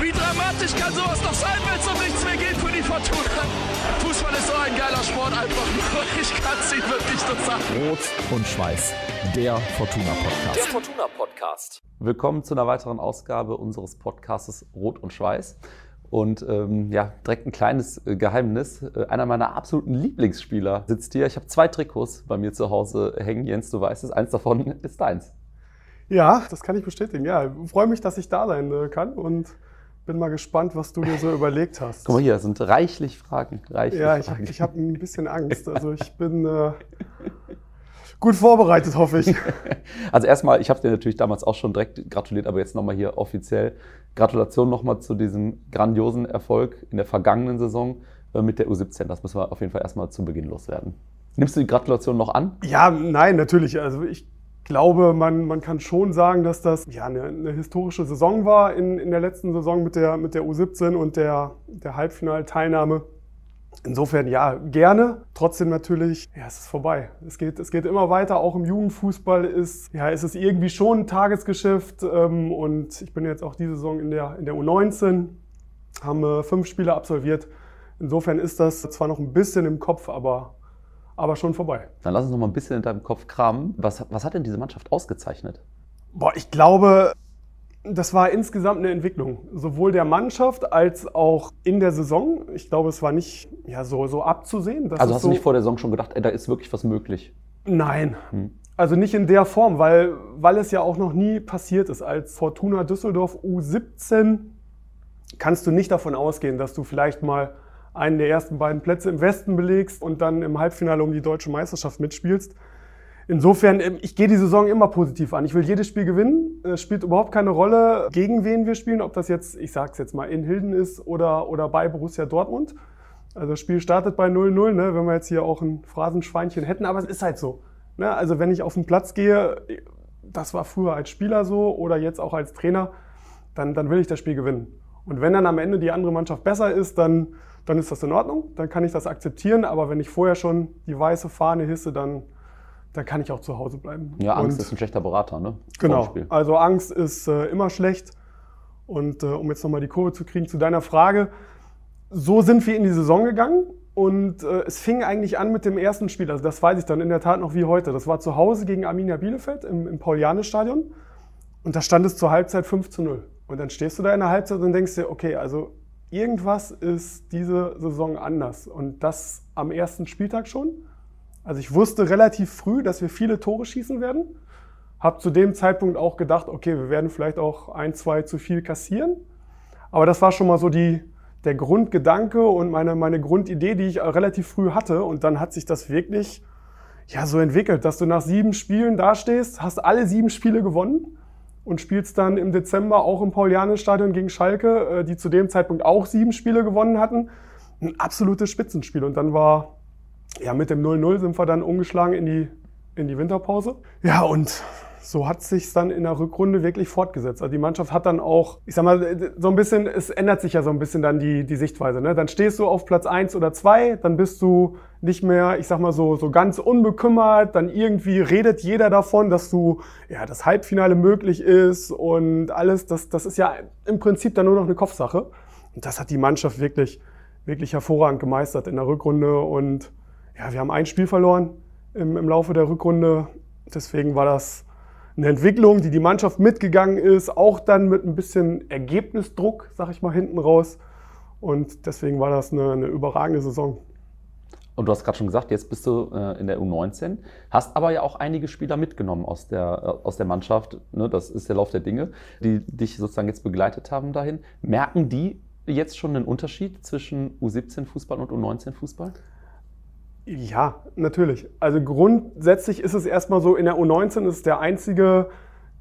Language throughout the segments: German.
Wie dramatisch kann sowas noch sein, wenn es um nichts mehr geht für die Fortuna? Fußball ist so ein geiler Sport, einfach nur. Ich kann es Ihnen wirklich nur sagen. Rot und Schweiß, der Fortuna Podcast. Der Fortuna Podcast. Willkommen zu einer weiteren Ausgabe unseres Podcasts Rot und Schweiß. Und ähm, ja, direkt ein kleines äh, Geheimnis. Äh, einer meiner absoluten Lieblingsspieler sitzt hier. Ich habe zwei Trikots bei mir zu Hause hängen. Jens, du weißt es, eins davon ist deins. Ja, das kann ich bestätigen. Ja, freue mich, dass ich da sein äh, kann und bin mal gespannt, was du dir so überlegt hast. Guck mal hier, sind reichlich Fragen. Reichlich ja, ich habe ich hab ein bisschen Angst. Also ich bin äh, gut vorbereitet, hoffe ich. Also erstmal, ich habe dir natürlich damals auch schon direkt gratuliert, aber jetzt nochmal hier offiziell. Gratulation nochmal zu diesem grandiosen Erfolg in der vergangenen Saison äh, mit der U17. Das müssen wir auf jeden Fall erstmal zu Beginn loswerden. Nimmst du die Gratulation noch an? Ja, nein, natürlich. Also ich glaube, man, man kann schon sagen, dass das ja, eine, eine historische Saison war in, in der letzten Saison mit der, mit der U17 und der, der Halbfinalteilnahme. Insofern ja, gerne. Trotzdem natürlich, ja, es ist vorbei. Es geht, es geht immer weiter. Auch im Jugendfußball ist, ja, ist es irgendwie schon ein Tagesgeschäft. Ähm, und ich bin jetzt auch diese Saison in der, in der U19, haben äh, fünf Spiele absolviert. Insofern ist das zwar noch ein bisschen im Kopf, aber, aber schon vorbei. Dann lass uns noch mal ein bisschen in deinem Kopf kramen. Was, was hat denn diese Mannschaft ausgezeichnet? Boah, ich glaube, das war insgesamt eine Entwicklung, sowohl der Mannschaft als auch in der Saison. Ich glaube, es war nicht ja, so, so abzusehen. Also hast so du nicht vor der Saison schon gedacht, ey, da ist wirklich was möglich? Nein. Hm. Also nicht in der Form, weil, weil es ja auch noch nie passiert ist. Als Fortuna Düsseldorf U17 kannst du nicht davon ausgehen, dass du vielleicht mal einen der ersten beiden Plätze im Westen belegst und dann im Halbfinale um die deutsche Meisterschaft mitspielst. Insofern, ähm, ich gehe die Saison immer positiv an. Ich will jedes Spiel gewinnen. Es spielt überhaupt keine Rolle, gegen wen wir spielen, ob das jetzt, ich sag's jetzt mal, in Hilden ist oder, oder bei Borussia Dortmund. Also das Spiel startet bei 0-0, ne, wenn wir jetzt hier auch ein Phrasenschweinchen hätten, aber es ist halt so. Ne? Also wenn ich auf den Platz gehe, das war früher als Spieler so oder jetzt auch als Trainer, dann, dann will ich das Spiel gewinnen. Und wenn dann am Ende die andere Mannschaft besser ist, dann, dann ist das in Ordnung, dann kann ich das akzeptieren. Aber wenn ich vorher schon die weiße Fahne hisse, dann, dann kann ich auch zu Hause bleiben. Ja, Angst Und- ist ein schlechter Berater, ne? Genau. Also Angst ist äh, immer schlecht. Und äh, um jetzt nochmal die Kurve zu kriegen zu deiner Frage, so sind wir in die Saison gegangen und äh, es fing eigentlich an mit dem ersten Spiel. Also das weiß ich dann in der Tat noch wie heute. Das war zu Hause gegen Arminia Bielefeld im, im Pauliane-Stadion und da stand es zur Halbzeit 5 zu 0. Und dann stehst du da in der Halbzeit und denkst dir, okay, also irgendwas ist diese Saison anders. Und das am ersten Spieltag schon. Also ich wusste relativ früh, dass wir viele Tore schießen werden. Hab zu dem Zeitpunkt auch gedacht, okay, wir werden vielleicht auch ein, zwei zu viel kassieren. Aber das war schon mal so die, der Grundgedanke und meine, meine Grundidee, die ich relativ früh hatte. Und dann hat sich das wirklich ja, so entwickelt, dass du nach sieben Spielen dastehst, hast alle sieben Spiele gewonnen und spielst dann im Dezember auch im Pauliane-Stadion gegen Schalke, äh, die zu dem Zeitpunkt auch sieben Spiele gewonnen hatten. Ein absolutes Spitzenspiel. Und dann war, ja, mit dem 0-0 sind wir dann umgeschlagen in die, in die Winterpause. Ja, und so hat sich dann in der Rückrunde wirklich fortgesetzt. Also die Mannschaft hat dann auch, ich sag mal, so ein bisschen, es ändert sich ja so ein bisschen dann die, die Sichtweise. Ne? Dann stehst du auf Platz eins oder zwei, dann bist du nicht mehr, ich sag mal so, so ganz unbekümmert, dann irgendwie redet jeder davon, dass du, ja, das Halbfinale möglich ist und alles, das, das ist ja im Prinzip dann nur noch eine Kopfsache. Und das hat die Mannschaft wirklich, wirklich hervorragend gemeistert in der Rückrunde und ja, wir haben ein Spiel verloren im, im Laufe der Rückrunde. Deswegen war das eine Entwicklung, die die Mannschaft mitgegangen ist, auch dann mit ein bisschen Ergebnisdruck, sag ich mal, hinten raus. Und deswegen war das eine, eine überragende Saison. Und du hast gerade schon gesagt, jetzt bist du äh, in der U19, hast aber ja auch einige Spieler mitgenommen aus der, äh, aus der Mannschaft. Ne? Das ist der Lauf der Dinge, die dich sozusagen jetzt begleitet haben dahin. Merken die jetzt schon einen Unterschied zwischen U17-Fußball und U19-Fußball? Ja, natürlich. Also grundsätzlich ist es erstmal so, in der U19 ist der einzige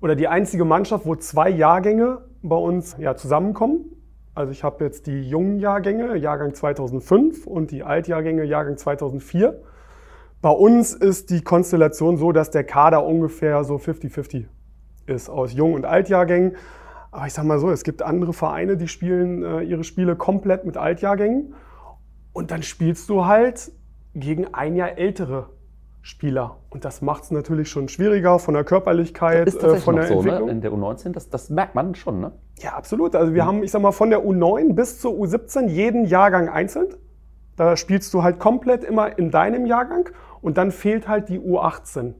oder die einzige Mannschaft, wo zwei Jahrgänge bei uns ja, zusammenkommen. Also ich habe jetzt die jungen Jahrgänge, Jahrgang 2005 und die Altjahrgänge, Jahrgang 2004. Bei uns ist die Konstellation so, dass der Kader ungefähr so 50-50 ist aus Jung- und Altjahrgängen. Aber ich sag mal so, es gibt andere Vereine, die spielen äh, ihre Spiele komplett mit Altjahrgängen. Und dann spielst du halt gegen ein Jahr ältere Spieler. Und das macht es natürlich schon schwieriger von der Körperlichkeit, äh, von der so, ne? Entwicklung. In der U19, das, das merkt man schon, ne? Ja, absolut. Also wir haben, ich sag mal, von der U9 bis zur U17 jeden Jahrgang einzeln. Da spielst du halt komplett immer in deinem Jahrgang und dann fehlt halt die U18.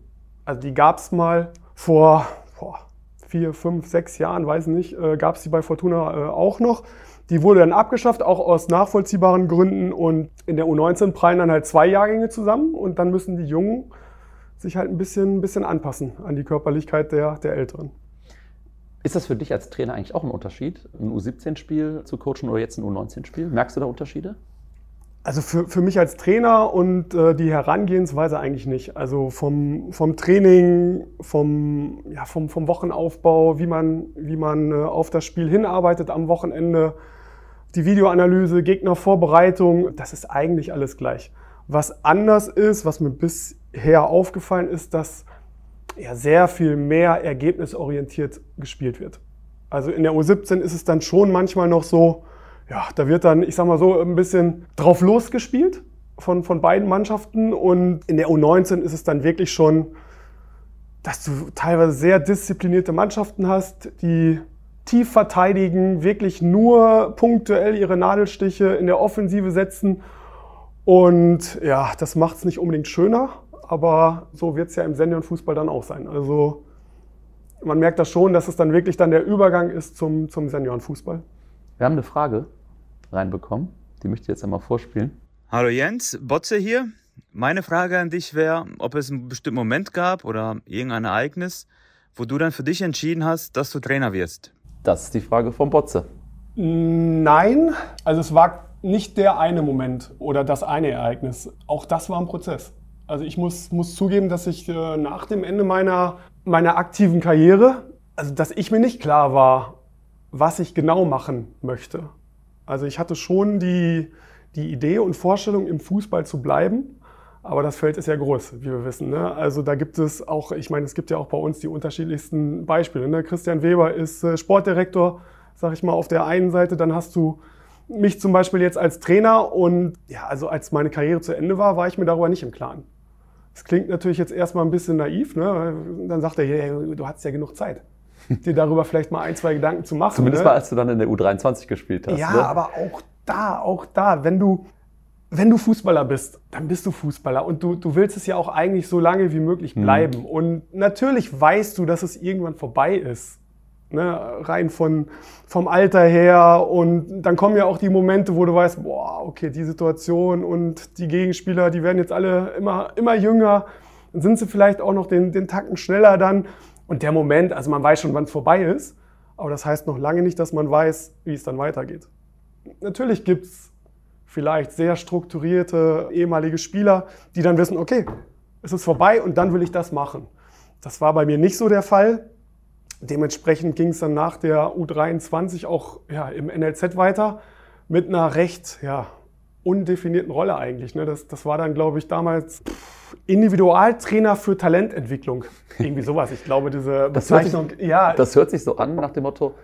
Also die gab es mal vor boah, vier, fünf, sechs Jahren, weiß nicht, äh, gab es die bei Fortuna äh, auch noch. Die wurde dann abgeschafft, auch aus nachvollziehbaren Gründen. Und in der U19 prallen dann halt zwei Jahrgänge zusammen und dann müssen die Jungen sich halt ein bisschen, ein bisschen anpassen an die Körperlichkeit der, der Älteren. Ist das für dich als Trainer eigentlich auch ein Unterschied, ein U17-Spiel zu coachen oder jetzt ein U19-Spiel? Merkst du da Unterschiede? Also für, für mich als Trainer und äh, die Herangehensweise eigentlich nicht. Also vom, vom Training, vom, ja, vom, vom Wochenaufbau, wie man, wie man äh, auf das Spiel hinarbeitet am Wochenende, die Videoanalyse, Gegnervorbereitung, das ist eigentlich alles gleich. Was anders ist, was mir bisher aufgefallen ist, dass ja, sehr viel mehr ergebnisorientiert gespielt wird. Also in der U17 ist es dann schon manchmal noch so, ja, da wird dann, ich sag mal so, ein bisschen drauf losgespielt von, von beiden Mannschaften. Und in der U19 ist es dann wirklich schon, dass du teilweise sehr disziplinierte Mannschaften hast, die tief verteidigen, wirklich nur punktuell ihre Nadelstiche in der Offensive setzen. Und ja, das macht es nicht unbedingt schöner, aber so wird es ja im Seniorenfußball dann auch sein. Also man merkt das schon, dass es dann wirklich dann der Übergang ist zum, zum Seniorenfußball. Wir haben eine Frage reinbekommen, die möchte ich jetzt einmal vorspielen. Hallo Jens, Botze hier. Meine Frage an dich wäre, ob es einen bestimmten Moment gab oder irgendein Ereignis, wo du dann für dich entschieden hast, dass du Trainer wirst. Das ist die Frage vom Botze. Nein, also es war nicht der eine Moment oder das eine Ereignis. Auch das war ein Prozess. Also ich muss, muss zugeben, dass ich äh, nach dem Ende meiner, meiner aktiven Karriere, also dass ich mir nicht klar war, was ich genau machen möchte. Also ich hatte schon die, die Idee und Vorstellung, im Fußball zu bleiben. Aber das Feld ist ja groß, wie wir wissen. Ne? Also da gibt es auch, ich meine, es gibt ja auch bei uns die unterschiedlichsten Beispiele. Ne? Christian Weber ist äh, Sportdirektor, sag ich mal, auf der einen Seite. Dann hast du mich zum Beispiel jetzt als Trainer und ja, also als meine Karriere zu Ende war, war ich mir darüber nicht im Klaren. Das klingt natürlich jetzt erstmal ein bisschen naiv. Ne? Dann sagt er, hey, du hattest ja genug Zeit, dir darüber vielleicht mal ein, zwei Gedanken zu machen. Zumindest ne? mal, als du dann in der U23 gespielt hast. Ja, ne? aber auch da, auch da, wenn du, wenn du Fußballer bist, dann bist du Fußballer und du, du willst es ja auch eigentlich so lange wie möglich bleiben. Und natürlich weißt du, dass es irgendwann vorbei ist. Ne? Rein von, vom Alter her und dann kommen ja auch die Momente, wo du weißt, boah, okay, die Situation und die Gegenspieler, die werden jetzt alle immer, immer jünger. Dann sind sie vielleicht auch noch den, den Tacken schneller dann. Und der Moment, also man weiß schon, wann es vorbei ist, aber das heißt noch lange nicht, dass man weiß, wie es dann weitergeht. Natürlich gibt es vielleicht sehr strukturierte ehemalige Spieler, die dann wissen, okay, es ist vorbei und dann will ich das machen. Das war bei mir nicht so der Fall. Dementsprechend ging es dann nach der U23 auch ja, im NLZ weiter mit einer recht ja, undefinierten Rolle eigentlich. Ne? Das, das war dann, glaube ich, damals pff, Individualtrainer für Talententwicklung. Irgendwie sowas. Ich glaube, diese Das hört, sich, Bezeichnung. ja, das hört sich so an nach dem Motto,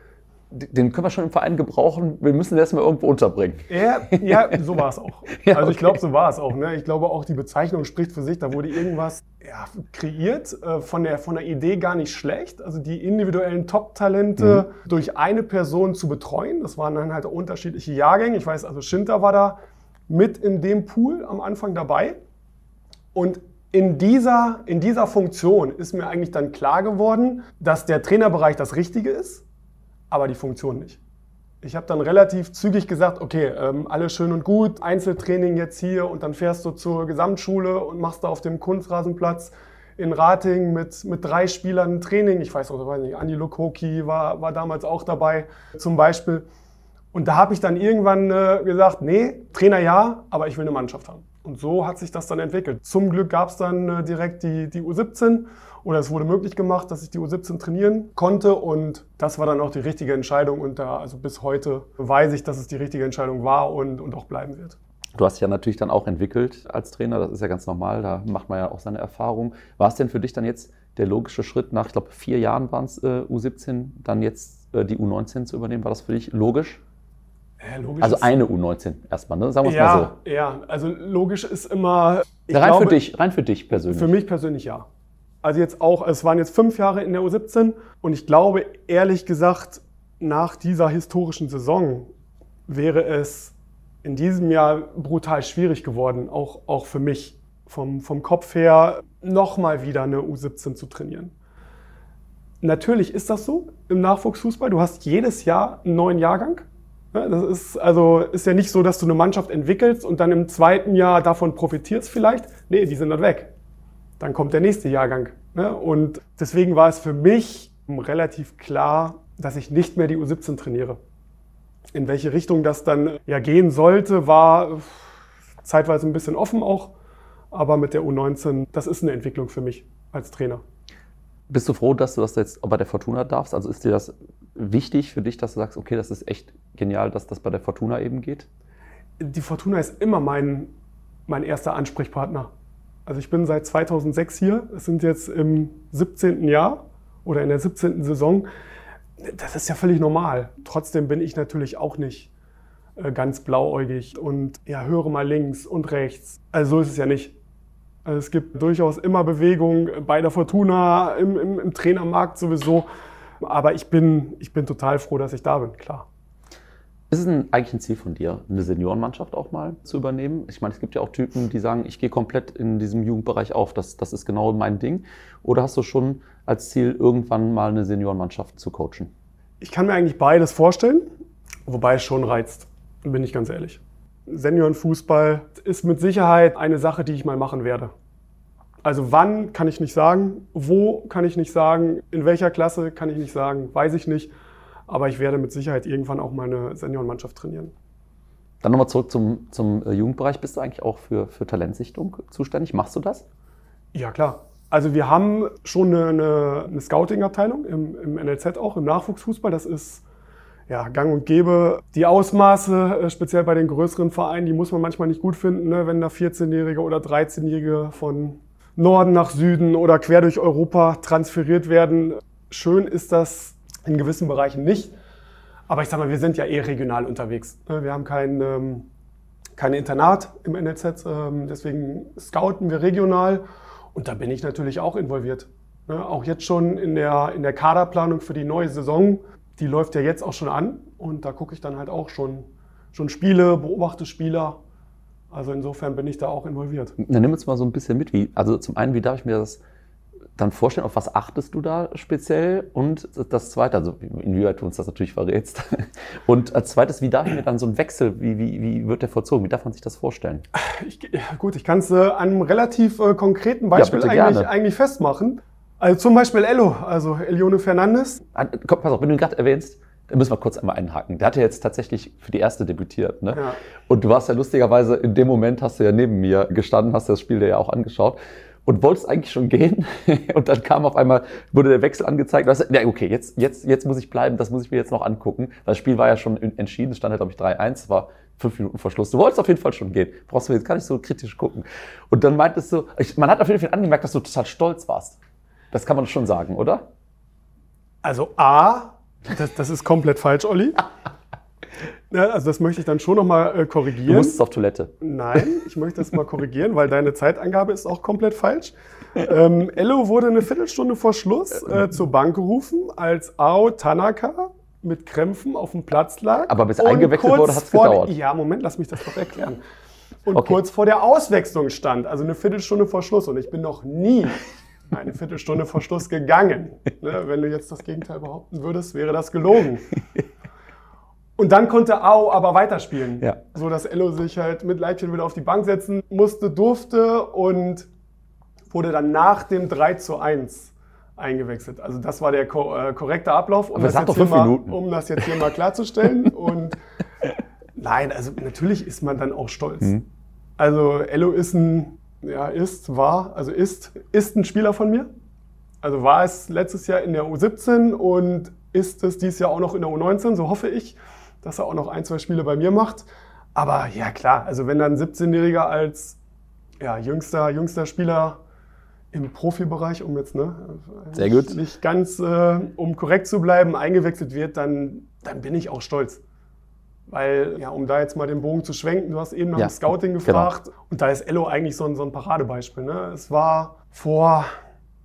den können wir schon im Verein gebrauchen, wir müssen den erstmal irgendwo unterbringen. Ja, ja, so war es auch. Ja, also ich glaube, so war es auch. Ne? Ich glaube auch, die Bezeichnung spricht für sich. Da wurde irgendwas ja, kreiert, äh, von, der, von der Idee gar nicht schlecht. Also die individuellen Top-Talente durch eine Person zu betreuen. Das waren dann halt unterschiedliche Jahrgänge. Ich weiß, also Schinter war da mit in dem Pool am Anfang dabei. Und in dieser, in dieser Funktion ist mir eigentlich dann klar geworden, dass der Trainerbereich das Richtige ist, aber die Funktion nicht. Ich habe dann relativ zügig gesagt, okay, ähm, alles schön und gut, Einzeltraining jetzt hier und dann fährst du zur Gesamtschule und machst da auf dem Kunstrasenplatz in Rating mit, mit drei Spielern ein Training. Ich weiß auch, weiß nicht, Andi Lokoki war, war damals auch dabei zum Beispiel. Und da habe ich dann irgendwann äh, gesagt, nee, Trainer ja, aber ich will eine Mannschaft haben. Und so hat sich das dann entwickelt. Zum Glück gab es dann äh, direkt die, die U17 oder es wurde möglich gemacht, dass ich die U17 trainieren konnte und das war dann auch die richtige Entscheidung und da, also bis heute weiß ich, dass es die richtige Entscheidung war und, und auch bleiben wird. Du hast dich ja natürlich dann auch entwickelt als Trainer, das ist ja ganz normal, da macht man ja auch seine Erfahrungen. War es denn für dich dann jetzt der logische Schritt nach, ich glaube, vier Jahren waren es äh, U17, dann jetzt äh, die U19 zu übernehmen? War das für dich logisch? Ja, logisch Also eine U19 erstmal, ne? Sagen wir es ja, mal ja, also logisch ist immer. so. Rein glaube, für dich, rein für dich persönlich. Für mich persönlich ja. Also jetzt auch, es waren jetzt fünf Jahre in der U17 und ich glaube, ehrlich gesagt, nach dieser historischen Saison wäre es in diesem Jahr brutal schwierig geworden, auch, auch für mich vom, vom Kopf her, nochmal wieder eine U17 zu trainieren. Natürlich ist das so im Nachwuchsfußball. Du hast jedes Jahr einen neuen Jahrgang. Ja, Das ist also ist ja nicht so, dass du eine Mannschaft entwickelst und dann im zweiten Jahr davon profitierst vielleicht. Nee, die sind dann weg. Dann kommt der nächste Jahrgang. Ne? Und deswegen war es für mich relativ klar, dass ich nicht mehr die U17 trainiere. In welche Richtung das dann ja gehen sollte, war zeitweise ein bisschen offen auch. Aber mit der U19, das ist eine Entwicklung für mich als Trainer. Bist du froh, dass du das jetzt bei der Fortuna darfst? Also ist dir das wichtig für dich, dass du sagst, okay, das ist echt genial, dass das bei der Fortuna eben geht? Die Fortuna ist immer mein, mein erster Ansprechpartner. Also ich bin seit 2006 hier. Es sind jetzt im 17. Jahr oder in der 17. Saison. Das ist ja völlig normal. Trotzdem bin ich natürlich auch nicht äh, ganz blauäugig und ja, höre mal links und rechts. Also so ist es ja nicht. Also es gibt durchaus immer Bewegung bei der Fortuna, im, im, im Trainermarkt sowieso. Aber ich bin, ich bin total froh, dass ich da bin, klar. Ist es ein, eigentlich ein Ziel von dir, eine Seniorenmannschaft auch mal zu übernehmen? Ich meine, es gibt ja auch Typen, die sagen, ich gehe komplett in diesem Jugendbereich auf, das, das ist genau mein Ding. Oder hast du schon als Ziel, irgendwann mal eine Seniorenmannschaft zu coachen? Ich kann mir eigentlich beides vorstellen, wobei es schon reizt, bin ich ganz ehrlich. Seniorenfußball ist mit Sicherheit eine Sache, die ich mal machen werde. Also wann kann ich nicht sagen, wo kann ich nicht sagen, in welcher Klasse kann ich nicht sagen, weiß ich nicht. Aber ich werde mit Sicherheit irgendwann auch meine Seniorenmannschaft trainieren. Dann nochmal zurück zum, zum äh, Jugendbereich. Bist du eigentlich auch für, für Talentsichtung zuständig? Machst du das? Ja, klar. Also wir haben schon eine, eine, eine Scouting-Abteilung im, im NLZ auch, im Nachwuchsfußball. Das ist ja, gang und gäbe. Die Ausmaße, äh, speziell bei den größeren Vereinen, die muss man manchmal nicht gut finden, ne? wenn da 14-Jährige oder 13-Jährige von Norden nach Süden oder quer durch Europa transferiert werden. Schön ist das in gewissen Bereichen nicht. Aber ich sag mal, wir sind ja eh regional unterwegs. ne? Wir haben kein, ähm, kein Internat im NLZ, ähm, deswegen scouten wir regional. Und da bin ich natürlich auch involviert. Ne? Auch jetzt schon in der, in der Kaderplanung für die neue Saison. Die läuft ja jetzt auch schon an. Und da gucke ich dann halt auch schon, schon Spiele, beobachte Spieler. Also insofern bin ich da auch involviert. Dann nimm uns mal so ein bisschen mit. Wie, also zum einen, wie darf ich mir das dann vorstellen? Auf was achtest du da speziell? Und das Zweite, also inwieweit du uns das natürlich verrätst. Und als Zweites, wie darf ich mir dann so ein Wechsel, wie, wie, wie wird der vollzogen? Wie darf man sich das vorstellen? Ich, ja, gut, ich kann es äh, an einem relativ äh, konkreten Beispiel bitte eigentlich, gerne. eigentlich festmachen. Also zum Beispiel Ello, also Elione Fernandes. Ah, Komm, pass auf, wenn du ihn gerade erwähnst, dann müssen wir kurz einmal einhaken. Der hat ja jetzt tatsächlich für die erste debütiert. Ne? Ja. Und du warst ja lustigerweise, in dem Moment hast du ja neben mir gestanden, hast das Spiel dir ja auch angeschaut und wolltest eigentlich schon gehen. und dann kam auf einmal, wurde der Wechsel angezeigt. Du hast, gesagt, ja, okay, jetzt, jetzt, jetzt muss ich bleiben, das muss ich mir jetzt noch angucken. Das Spiel war ja schon entschieden, es stand ja, glaube ich, 3-1, es war fünf Minuten vor Schluss. Du wolltest auf jeden Fall schon gehen. Brauchst du jetzt gar nicht so kritisch gucken. Und dann meintest du, ich, man hat auf jeden Fall angemerkt, dass du total stolz warst. Das kann man schon sagen, oder? Also A, das, das ist komplett falsch, Olli. Ja, also das möchte ich dann schon nochmal äh, Du korrigieren. musstest auf Toilette. Nein, ich möchte das mal korrigieren, weil deine Zeitangabe ist auch komplett falsch. Ähm, Ello wurde eine Viertelstunde vor Schluss äh, zur Bank gerufen, als Ao Tanaka mit Krämpfen auf dem Platz lag. Aber bis eingewechselt wurde, hat's vor- gedauert. Ja, Moment, lass mich das doch erklären. Und Okay. kurz vor der Auswechslung stand, also eine Viertelstunde vor Schluss. Und ich bin noch nie eine Viertelstunde vor Schluss gegangen. Ne, wenn du jetzt das Gegenteil behaupten würdest, wäre das gelogen. Und dann konnte Ao aber weiterspielen. Ja. So dass Ello sich halt mit Leibchen wieder auf die Bank setzen musste, durfte und wurde dann nach dem 3 zu 1 eingewechselt. Also das war der ko äh, korrekte Ablauf, um das, jetzt doch mal, Minuten. um das jetzt hier mal klarzustellen. und nein, also natürlich ist man dann auch stolz. Mhm. Also Ello ist ein, ja, ist, war, also ist, ist ein Spieler von mir. Also war es letztes Jahr in der U17 und ist es dieses Jahr auch noch in der U19, so hoffe ich, dass er auch noch ein, zwei Spiele bei mir macht. Aber ja, klar, also wenn dann ein 17-Jähriger als ja, jüngster, jüngster Spieler im Profibereich, um jetzt ne, Sehr nicht, gut. nicht ganz, äh, um korrekt zu bleiben, eingewechselt wird, dann, dann bin ich auch stolz. Weil, ja, um da jetzt mal den Bogen zu schwenken, du hast eben nach Ja, dem Scouting genau. gefragt. Und da ist Ello eigentlich so ein, so ein Paradebeispiel. Ne? Es war vor,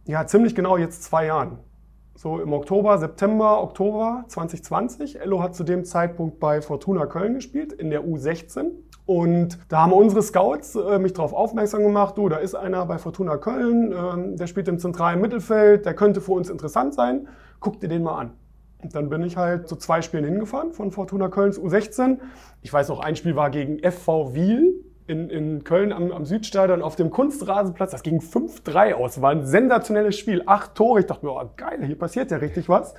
ja, ziemlich genau jetzt zwei Jahren. So im Oktober, September, Oktober 2020. Ello hat zu dem Zeitpunkt bei Fortuna Köln gespielt, in der U16. Und da haben unsere Scouts äh, mich darauf aufmerksam gemacht, du, da ist einer bei Fortuna Köln, ähm, der spielt im zentralen Mittelfeld, der könnte für uns interessant sein, guck dir den mal an. Und dann bin ich halt zu zwei Spielen hingefahren von Fortuna Kölns U16. Ich weiß noch, ein Spiel war gegen FV Wiel in, in Köln am, am Südstadion auf dem Kunstrasenplatz. Das ging 5-3 aus. War ein sensationelles Spiel. Acht Tore. Ich dachte mir, oh, geil, hier passiert ja richtig was.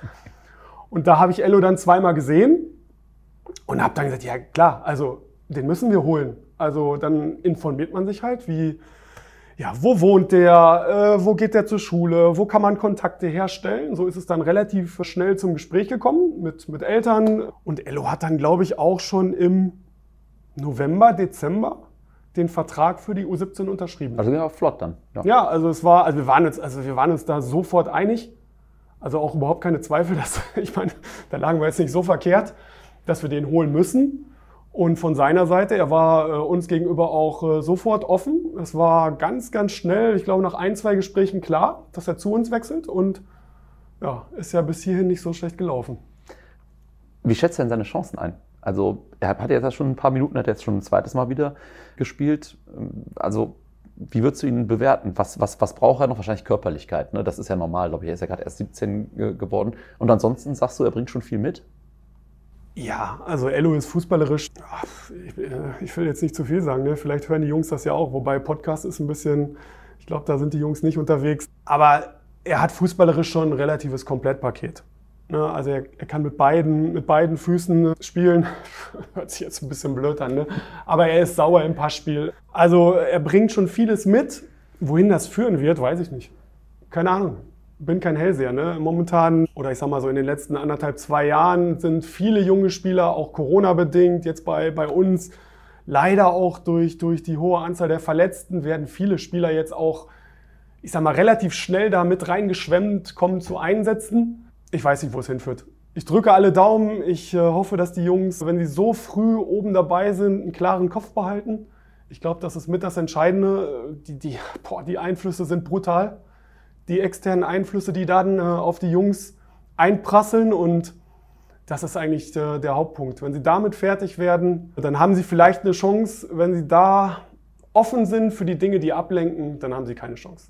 Und da habe ich Ello dann zweimal gesehen und habe dann gesagt, ja klar, also den müssen wir holen. Also dann informiert man sich halt, wie, ja, wo wohnt der, äh, wo geht der zur Schule, wo kann man Kontakte herstellen. So ist es dann relativ schnell zum Gespräch gekommen mit, mit Eltern. Und Ello hat dann, glaube ich, auch schon im November, Dezember den Vertrag für die U17 unterschrieben. Also ja, flott dann. Ja. Ja, also es war, also wir waren uns, also wir waren uns da sofort einig. Also auch überhaupt keine Zweifel, dass, ich meine, da lagen wir jetzt nicht so verkehrt, dass wir den holen müssen. Und von seiner Seite, er war äh, uns gegenüber auch äh, sofort offen. Es war ganz, ganz schnell, ich glaube nach ein, zwei Gesprächen klar, dass er zu uns wechselt. Und ja, ist ja bis hierhin nicht so schlecht gelaufen. Wie schätzt du denn seine Chancen ein? Also, er hat jetzt schon ein paar Minuten, hat jetzt schon ein zweites Mal wieder gespielt. Also, wie würdest du ihn bewerten? Was, was, was braucht er noch? Wahrscheinlich Körperlichkeit. Ne? Das ist ja normal, glaube ich. Er ist ja gerade erst 17 ge- geworden. Und ansonsten sagst du, er bringt schon viel mit? Ja, also Ello ist fußballerisch. ach, Ich, äh, ich will jetzt nicht zu viel sagen, ne? vielleicht hören die Jungs das ja auch, wobei Podcast ist ein bisschen, ich glaube, da sind die Jungs nicht unterwegs. Aber er hat fußballerisch schon ein relatives Komplettpaket. Ne? Also er, er kann mit beiden, mit beiden Füßen spielen. Hört sich jetzt ein bisschen blöd an, ne? aber er ist sauer im Passspiel. Also er bringt schon vieles mit. Wohin das führen wird, weiß ich nicht. Keine Ahnung. Bin kein Hellseher. Ne? Momentan, oder ich sag mal so in den letzten anderthalb, zwei Jahren sind viele junge Spieler, auch Corona-bedingt, jetzt bei, bei uns, leider auch durch, durch die hohe Anzahl der Verletzten, werden viele Spieler jetzt auch, ich sag mal, relativ schnell da mit reingeschwemmt, kommen zu Einsätzen. Ich weiß nicht, wo es hinführt. Ich drücke alle Daumen. Ich äh, hoffe, dass die Jungs, wenn sie so früh oben dabei sind, einen klaren Kopf behalten. Ich glaube, das ist mit das Entscheidende. Die, die, boah, die Einflüsse sind brutal die externen Einflüsse, die dann äh, auf die Jungs einprasseln und das ist eigentlich der, der Hauptpunkt. Wenn sie damit fertig werden, dann haben sie vielleicht eine Chance. Wenn sie da offen sind für die Dinge, die ablenken, dann haben sie keine Chance.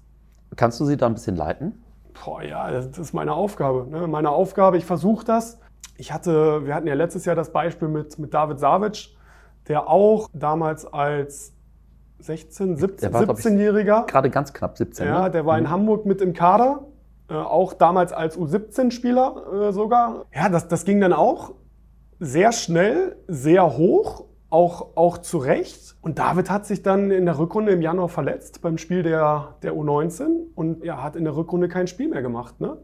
Kannst du sie da ein bisschen leiten? Boah, ja, das ist meine Aufgabe. Ne? Meine Aufgabe, ich versuche das. Ich hatte, wir hatten ja letztes Jahr das Beispiel mit, mit David Savic, der auch damals als 16, 17, Der war, glaub ich, 17-Jähriger Gerade ganz knapp 17. Ja, ne? der war in Hamburg mit im Kader, äh, auch damals als U17-Spieler äh, sogar. Ja, das, das ging dann auch sehr schnell, sehr hoch, auch, auch zu Recht. Und David hat sich dann in der Rückrunde im Januar verletzt beim Spiel der, der U19 und ja, hat in der Rückrunde kein Spiel mehr gemacht. Ne?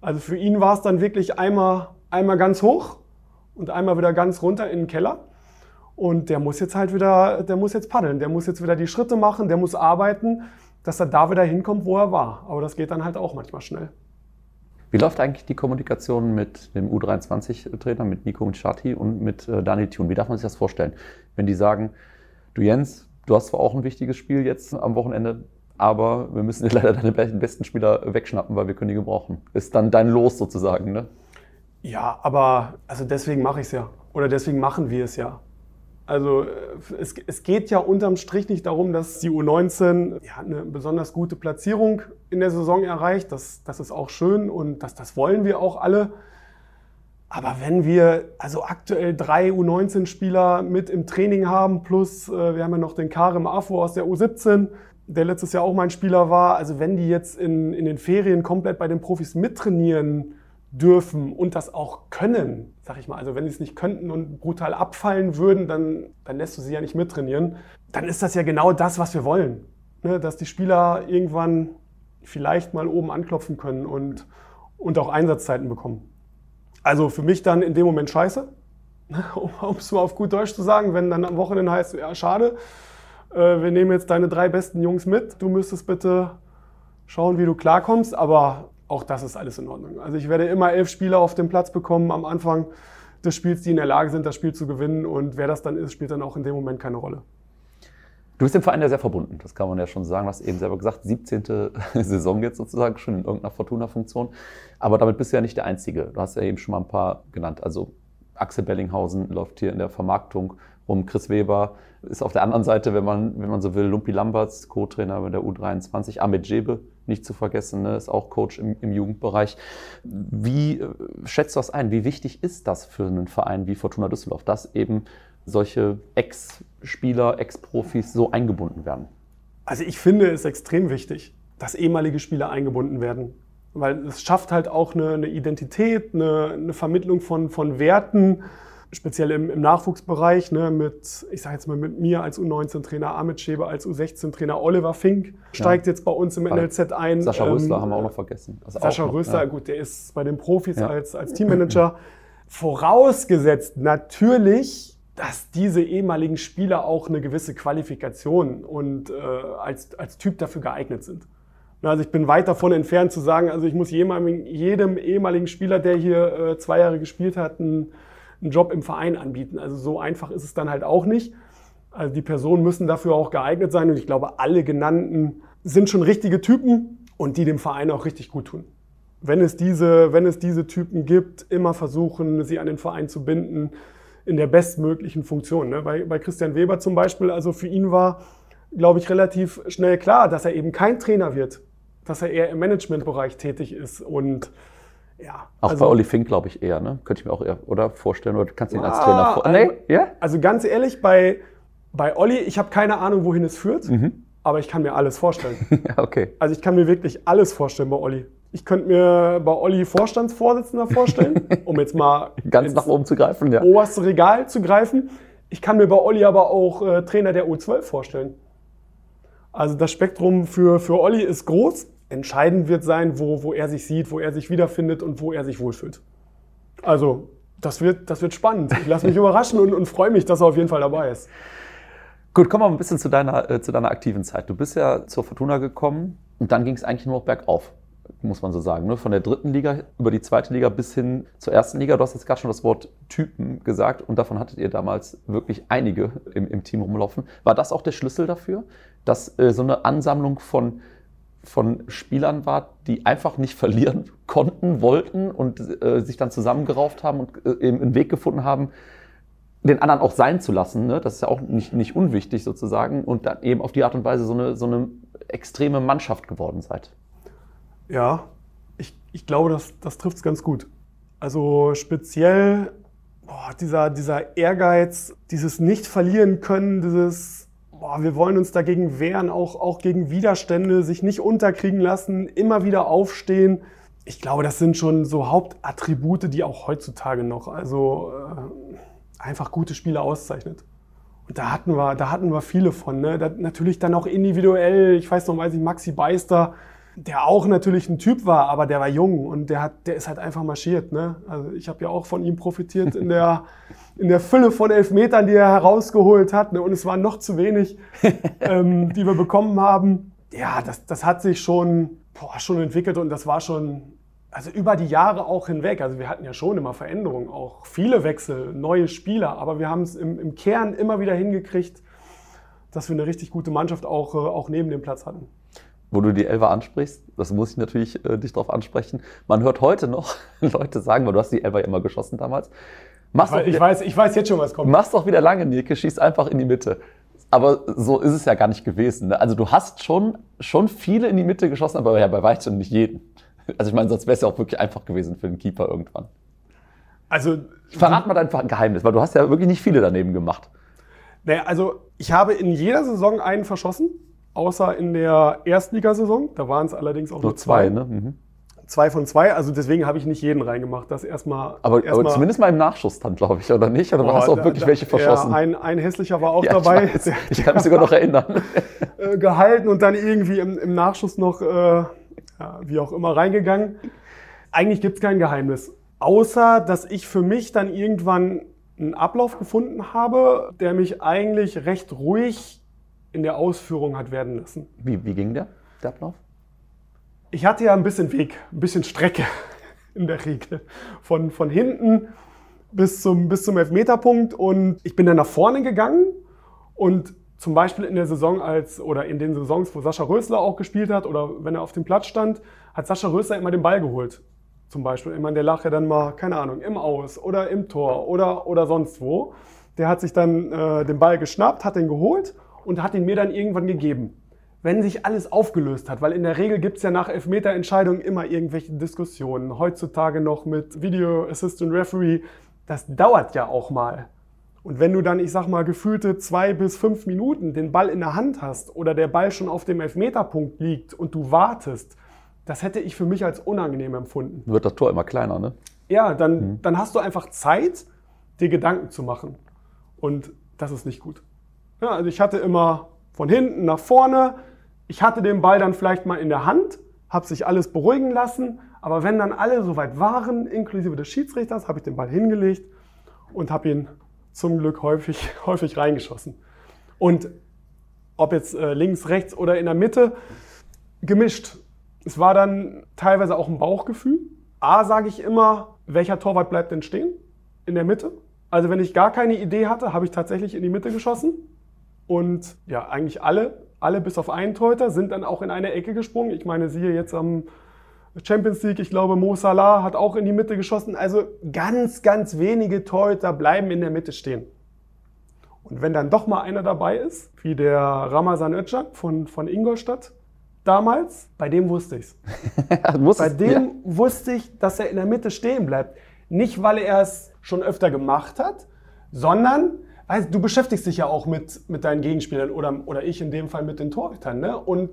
Also für ihn war es dann wirklich einmal, einmal ganz hoch und einmal wieder ganz runter in den Keller. Und der muss jetzt halt wieder, der muss jetzt paddeln, der muss jetzt wieder die Schritte machen, der muss arbeiten, dass er da wieder hinkommt, wo er war. Aber das geht dann halt auch manchmal schnell. Wie läuft eigentlich die Kommunikation mit dem U23-Trainer, mit Nico Mchati und mit äh, Daniel Thun? Wie darf man sich das vorstellen? Wenn die sagen, du Jens, du hast zwar auch ein wichtiges Spiel jetzt am Wochenende, aber wir müssen dir leider deine be- besten Spieler wegschnappen, weil wir können die gebrauchen. Ist dann dein Los sozusagen, ne? Ja, aber also deswegen mache ich es ja. Oder deswegen machen wir es ja. Also äh, es, es geht ja unterm Strich nicht darum, dass die U19 ja, eine besonders gute Platzierung in der Saison erreicht. Das, das ist auch schön und das, das wollen wir auch alle. Aber wenn wir also aktuell drei U19-Spieler mit im Training haben, plus äh, wir haben ja noch den Karim Afo aus der U17, der letztes Jahr auch mein Spieler war. Also wenn die jetzt in, in den Ferien komplett bei den Profis mittrainieren dürfen und das auch können, sag ich mal, also wenn sie es nicht könnten und brutal abfallen würden, dann, dann lässt du sie ja nicht mittrainieren. Dann ist das ja genau das, was wir wollen. Ne? Dass die Spieler irgendwann vielleicht mal oben anklopfen können und, und auch Einsatzzeiten bekommen. Also für mich dann in dem Moment scheiße, um es mal auf gut Deutsch zu sagen, wenn dann am Wochenende heißt, ja schade, äh, wir nehmen jetzt deine drei besten Jungs mit, du müsstest bitte schauen, wie du klarkommst, aber auch das ist alles in Ordnung. Also ich werde immer elf Spieler auf dem Platz bekommen am Anfang des Spiels, die in der Lage sind, das Spiel zu gewinnen. Und wer das dann ist, spielt dann auch in dem Moment keine Rolle. Du bist dem Verein ja sehr verbunden, das kann man ja schon sagen. Du hast eben selber gesagt, 17. Saison jetzt sozusagen schon in irgendeiner Fortuna-Funktion. Aber damit bist du ja nicht der Einzige. Du hast ja eben schon mal ein paar genannt. Also Axel Bellinghausen läuft hier in der Vermarktung rum. Chris Weber ist auf der anderen Seite, wenn man, wenn man so will, Lumpi Lamberts, Co-Trainer mit der U23. Ahmed Jebe, nicht zu vergessen, ne, ist auch Coach im, im Jugendbereich. Wie äh, schätzt du das ein? Wie wichtig ist das für einen Verein wie Fortuna Düsseldorf, dass eben solche Ex-Spieler, Ex-Profis so eingebunden werden? Also ich finde es extrem wichtig, dass ehemalige Spieler eingebunden werden. Weil es schafft halt auch eine, eine Identität, eine, eine, Vermittlung von, von Werten, speziell im, im Nachwuchsbereich, ne, mit, ich sage jetzt mal mit mir als U19-Trainer, Ahmed Schäbe als U16-Trainer, Oliver Fink steigt ja. jetzt bei uns im NLZ ein. Sascha Rösler ähm, haben wir auch noch vergessen. Also Sascha Rösler, ja. gut, der ist bei den Profis ja. als, als Teammanager. Vorausgesetzt natürlich, dass diese ehemaligen Spieler auch eine gewisse Qualifikation und äh, als, als Typ dafür geeignet sind. Also ich bin weit davon entfernt zu sagen, also ich muss jedem, jedem ehemaligen Spieler, der hier äh, zwei Jahre gespielt hat, einen, einen Job im Verein anbieten. Also so einfach ist es dann halt auch nicht. Also die Personen müssen dafür auch geeignet sein und ich glaube, alle genannten sind schon richtige Typen und die dem Verein auch richtig gut tun. Wenn es diese, wenn es diese Typen gibt, immer versuchen, sie an den Verein zu binden, in der bestmöglichen Funktion. Ne? Bei, bei Christian Weber zum Beispiel, also für ihn war, glaube ich, relativ schnell klar, dass er eben kein Trainer wird, dass er eher im Managementbereich tätig ist und ja. Auch also, bei Olli Fink, glaube ich, eher, ne? Könnte ich mir auch eher, oder vorstellen, oder kannst du ihn als Trainer vorstellen? Nee? Ja? Also ganz ehrlich, bei, bei Olli, ich habe keine Ahnung, wohin es führt, mhm. aber ich kann mir alles vorstellen. okay. Also ich kann mir wirklich alles vorstellen bei Olli. Ich könnte mir bei Olli Vorstandsvorsitzender vorstellen, um jetzt mal ganz nach oben zu greifen, ja. Oberste Regal zu greifen. Ich kann mir bei Olli aber auch äh, Trainer der U12 vorstellen. Also das Spektrum für, für Olli ist groß. Entscheidend wird sein, wo, wo er sich sieht, wo er sich wiederfindet und wo er sich wohlfühlt. Also das wird, das wird spannend. Ich lasse mich überraschen und, und freue mich, dass er auf jeden Fall dabei ist. Gut, kommen wir ein bisschen zu deiner, äh, zu deiner aktiven Zeit. Du bist ja zur Fortuna gekommen und dann ging es eigentlich nur noch bergauf muss man so sagen. Ne? Von der dritten Liga über die zweite Liga bis hin zur ersten Liga. Du hast jetzt gerade schon das Wort Typen gesagt und davon hattet ihr damals wirklich einige im, im Team rumlaufen. War das auch der Schlüssel dafür, dass äh, so eine Ansammlung von, von Spielern war, die einfach nicht verlieren konnten, wollten und äh, sich dann zusammengerauft haben und äh, eben einen Weg gefunden haben, den anderen auch sein zu lassen. Ne? Das ist ja auch nicht, nicht unwichtig sozusagen und dann eben auf die Art und Weise so eine, so eine extreme Mannschaft geworden seid. Ja, ich, ich glaube, das, das trifft es ganz gut. Also speziell boah, dieser, dieser Ehrgeiz, dieses Nicht-Verlieren können, dieses, boah, wir wollen uns dagegen wehren, auch, auch gegen Widerstände, sich nicht unterkriegen lassen, immer wieder aufstehen. Ich glaube, das sind schon so Hauptattribute, die auch heutzutage noch also äh, einfach gute Spiele auszeichnet. Und da hatten wir, da hatten wir viele von. Ne? Da, natürlich dann auch individuell. Ich weiß noch, weiß ich, Maxi Beister, der auch natürlich ein Typ war, aber der war jung und der hat, der ist halt einfach marschiert. Ne? Also ich habe ja auch von ihm profitiert in der, in der Fülle von Elfmetern, die er herausgeholt hat. Ne? Und es waren noch zu wenig, ähm, die wir bekommen haben. Ja, das, das hat sich schon, boah, schon entwickelt und das war schon, also über die Jahre auch hinweg. Also wir hatten ja schon immer Veränderungen, auch viele Wechsel, neue Spieler, aber wir haben es im, im Kern immer wieder hingekriegt, dass wir eine richtig gute Mannschaft auch, äh, auch neben dem Platz hatten wo du die Elfer ansprichst, das muss ich natürlich äh, dich darauf ansprechen. Man hört heute noch Leute sagen, weil du hast die Elfer ja immer geschossen damals. Mach's ich, weiß, ich, weiß, ich weiß jetzt schon, was kommt. Mach's doch wieder lange, Nike, schieß einfach in die Mitte. Aber so ist es ja gar nicht gewesen. Ne? Also du hast schon, schon viele in die Mitte geschossen, aber ja bei weitem nicht jeden. Also ich meine, sonst wäre es ja auch wirklich einfach gewesen für den Keeper irgendwann. Also verrat mal dein Geheimnis, weil du hast ja wirklich nicht viele daneben gemacht. Naja, also ich habe in jeder Saison einen verschossen außer in der Erstligasaison. Da waren es allerdings auch nur, nur zwei. zwei ne? Mhm. Zwei von zwei, also deswegen habe ich nicht jeden reingemacht. Das erstmal. Aber, erst aber zumindest mal im Nachschuss dann, glaube ich, oder nicht? Oder boah, hast du auch wirklich da, welche verschossen? Ja, ein, ein hässlicher war auch ja, dabei. Ich, ich kann mich sogar noch erinnern. Äh, gehalten und dann irgendwie im, im Nachschuss noch, äh, ja, wie auch immer, reingegangen. Eigentlich gibt es kein Geheimnis. Außer, dass ich für mich dann irgendwann einen Ablauf gefunden habe, der mich eigentlich recht ruhig in der Ausführung hat werden lassen. Wie, wie ging der, der Ablauf? Ich hatte ja ein bisschen Weg, ein bisschen Strecke in der Regel. Von, von hinten bis zum, bis zum Elfmeterpunkt und ich bin dann nach vorne gegangen und zum Beispiel in der Saison als oder in den Saisons, wo Sascha Rösler auch gespielt hat oder wenn er auf dem Platz stand, hat Sascha Rösler immer den Ball geholt. Zum Beispiel. Ich meine, der lag ja dann mal, keine Ahnung, im Aus oder im Tor oder, oder sonst wo. Der hat sich dann äh, den Ball geschnappt, hat den geholt und hat ihn mir dann irgendwann gegeben. Wenn sich alles aufgelöst hat, weil in der Regel gibt es ja nach Elfmeterentscheidungen immer irgendwelche Diskussionen. Heutzutage noch mit Video Assistant Referee. Das dauert ja auch mal. Und wenn du dann, ich sag mal, gefühlte zwei bis fünf Minuten den Ball in der Hand hast oder der Ball schon auf dem Elfmeterpunkt liegt und du wartest, das hätte ich für mich als unangenehm empfunden. Wird das Tor immer kleiner, ne? Ja, dann, mhm. dann hast du einfach Zeit, dir Gedanken zu machen. Und das ist nicht gut. Ja, also ich hatte immer von hinten nach vorne, ich hatte den Ball dann vielleicht mal in der Hand, habe sich alles beruhigen lassen, aber wenn dann alle soweit waren, inklusive des Schiedsrichters, habe ich den Ball hingelegt und habe ihn zum Glück häufig, häufig reingeschossen. Und ob jetzt äh, links, rechts oder in der Mitte, gemischt. Es war dann teilweise auch ein Bauchgefühl. A, sage ich immer, welcher Torwart bleibt denn stehen? In der Mitte. Also wenn ich gar keine Idee hatte, habe ich tatsächlich in die Mitte geschossen. Und ja, eigentlich alle, alle bis auf einen Torhüter sind dann auch in eine Ecke gesprungen. Ich meine, siehe jetzt am Champions League, ich glaube, Mo Salah hat auch in die Mitte geschossen. Also ganz, ganz wenige Torhüter bleiben in der Mitte stehen. Und wenn dann doch mal einer dabei ist, wie der Ramazan Özcan von, von Ingolstadt damals, bei dem wusste ich es. bei dem ja. wusste ich, dass er in der Mitte stehen bleibt. Nicht, weil er es schon öfter gemacht hat, sondern weißt, du beschäftigst dich ja auch mit, mit deinen Gegenspielern oder, oder ich in dem Fall mit den Torhütern. Ne? Und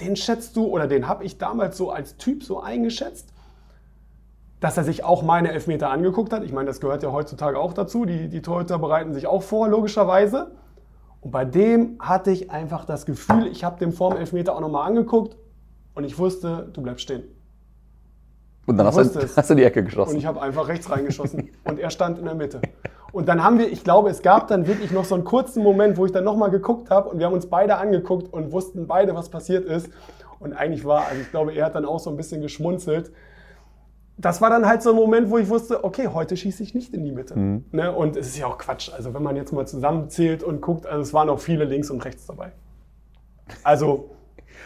den schätzt du oder den habe ich damals so als Typ so eingeschätzt, dass er sich auch meine Elfmeter angeguckt hat. Ich meine, das gehört ja heutzutage auch dazu. Die, die Torhüter bereiten sich auch vor, logischerweise. Und bei dem hatte ich einfach das Gefühl, ich habe dem vorm Elfmeter auch nochmal angeguckt und ich wusste, du bleibst stehen. Und dann hast du, hast du, die Ecke geschossen. Und ich habe einfach rechts reingeschossen. und er stand in der Mitte. Und dann haben wir, ich glaube, es gab dann wirklich noch so einen kurzen Moment, wo ich dann nochmal geguckt habe und wir haben uns beide angeguckt und wussten beide, was passiert ist. Und eigentlich war, also ich glaube, er hat dann auch so ein bisschen geschmunzelt. Das war dann halt so ein Moment, wo ich wusste, okay, heute schieße ich nicht in die Mitte. Mhm. Ne? Und es ist ja auch Quatsch. Also wenn man jetzt mal zusammenzählt und guckt, also es waren auch viele links und rechts dabei. Also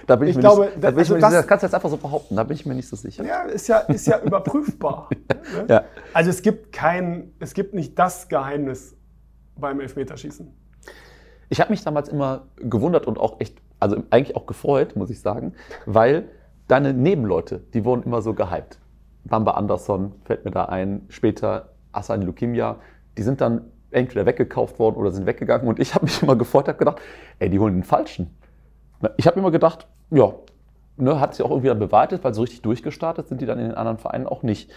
da bin ich, ich glaube, nicht, da bin also ich mir das, nicht, das kannst du jetzt einfach so behaupten, da bin ich mir nicht so sicher. Ja, ist ja, ist ja überprüfbar. ne? ja. Also es gibt kein, es gibt nicht das Geheimnis beim Elfmeterschießen. Ich habe mich damals immer gewundert und auch echt, also eigentlich auch gefreut, muss ich sagen, weil deine Nebenleute, die wurden immer so gehypt. Bamba Anderson fällt mir da ein, später Asan Lukimia, die sind dann entweder weggekauft worden oder sind weggegangen und ich habe mich immer gefreut, habe gedacht, ey, die holen den Falschen. Ich habe immer gedacht, ja, ne, hat sich auch irgendwie dann bewahrheitet, weil so richtig durchgestartet sind die dann in den anderen Vereinen auch nicht.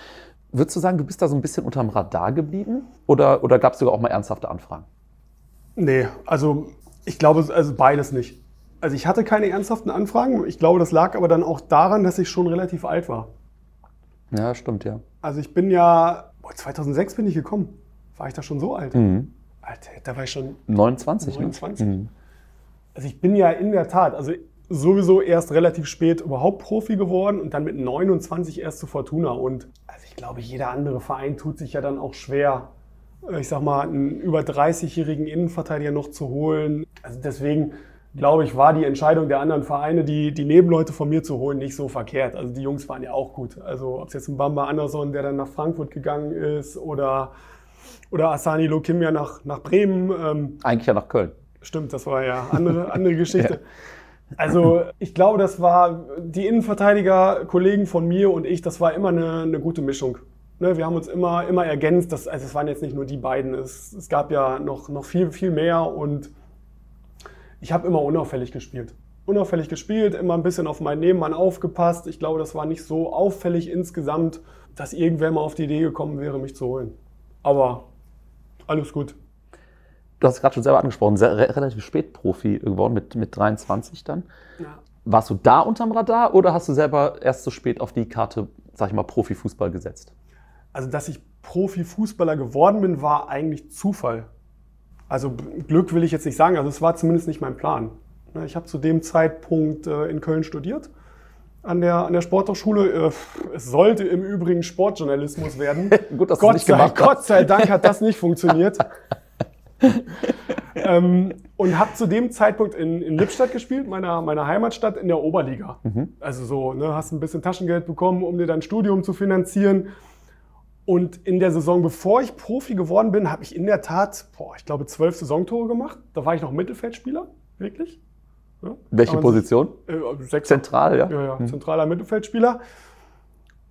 Würdest du sagen, du bist da so ein bisschen unterm Radar geblieben oder, oder gab es sogar auch mal ernsthafte Anfragen? Nee, also ich glaube, also beides nicht. Also ich hatte keine ernsthaften Anfragen. Ich glaube, das lag aber dann auch daran, dass ich schon relativ alt war. Ja, stimmt, ja. Also ich bin ja, boah, 2006 bin ich gekommen. War ich da schon so alt? Mhm. Alter, da war ich schon 29. 29. Ne? Mhm. Also ich bin ja in der Tat, also sowieso erst relativ spät überhaupt Profi geworden und dann mit 29 erst zu Fortuna. Und also ich glaube, jeder andere Verein tut sich ja dann auch schwer, ich sag mal, einen über 30-jährigen Innenverteidiger noch zu holen. Also deswegen glaube ich, war die Entscheidung der anderen Vereine, die, die Nebenleute von mir zu holen, nicht so verkehrt. Also die Jungs waren ja auch gut. Also ob es jetzt ein Bamba Anderson, der dann nach Frankfurt gegangen ist, oder, oder Asani Lokimia nach, nach Bremen. Ähm, Eigentlich ja nach Köln. Stimmt, das war ja andere, andere Geschichte. ja. Also ich glaube, das war die Innenverteidiger, Kollegen von mir und ich, das war immer eine, eine gute Mischung. Ne, wir haben uns immer, immer ergänzt. Das, also es waren jetzt nicht nur die beiden. Es, es gab ja noch, noch viel, viel mehr und ich habe immer unauffällig gespielt. Unauffällig gespielt, immer ein bisschen auf meinen Nebenmann aufgepasst. Ich glaube, das war nicht so auffällig insgesamt, dass irgendwer mal auf die Idee gekommen wäre, mich zu holen. Aber alles gut du hast es gerade schon selber angesprochen, sehr, relativ spät Profi geworden, mit, mit 23 dann. Ja. Warst du da unterm Radar oder hast du selber erst so spät auf die Karte, sag ich mal, Profifußball gesetzt? Also, dass ich Profifußballer geworden bin, war eigentlich Zufall. Also Glück will ich jetzt nicht sagen, also es war zumindest nicht mein Plan. Ne, ich habe zu dem Zeitpunkt äh, in Köln studiert, an der, an der Sporthochschule. Äh, Es sollte im Übrigen Sportjournalismus werden. Gut, dass Gott nicht sei, gemacht. Gott sei Dank hat das nicht funktioniert. ähm, und habe zu dem Zeitpunkt in, in Lippstadt gespielt, meiner, meiner Heimatstadt in der Oberliga. Mhm. Also so, ne, hast ein bisschen Taschengeld bekommen, um dir dein Studium zu finanzieren. Und in der Saison, bevor ich Profi geworden bin, habe ich in der Tat, boah, ich glaube, zwölf Saisontore gemacht. Da war ich noch Mittelfeldspieler, wirklich. Ja, Welche man sich- Position? Äh, Zentral, ja? ja, ja, zentraler Mittelfeldspieler.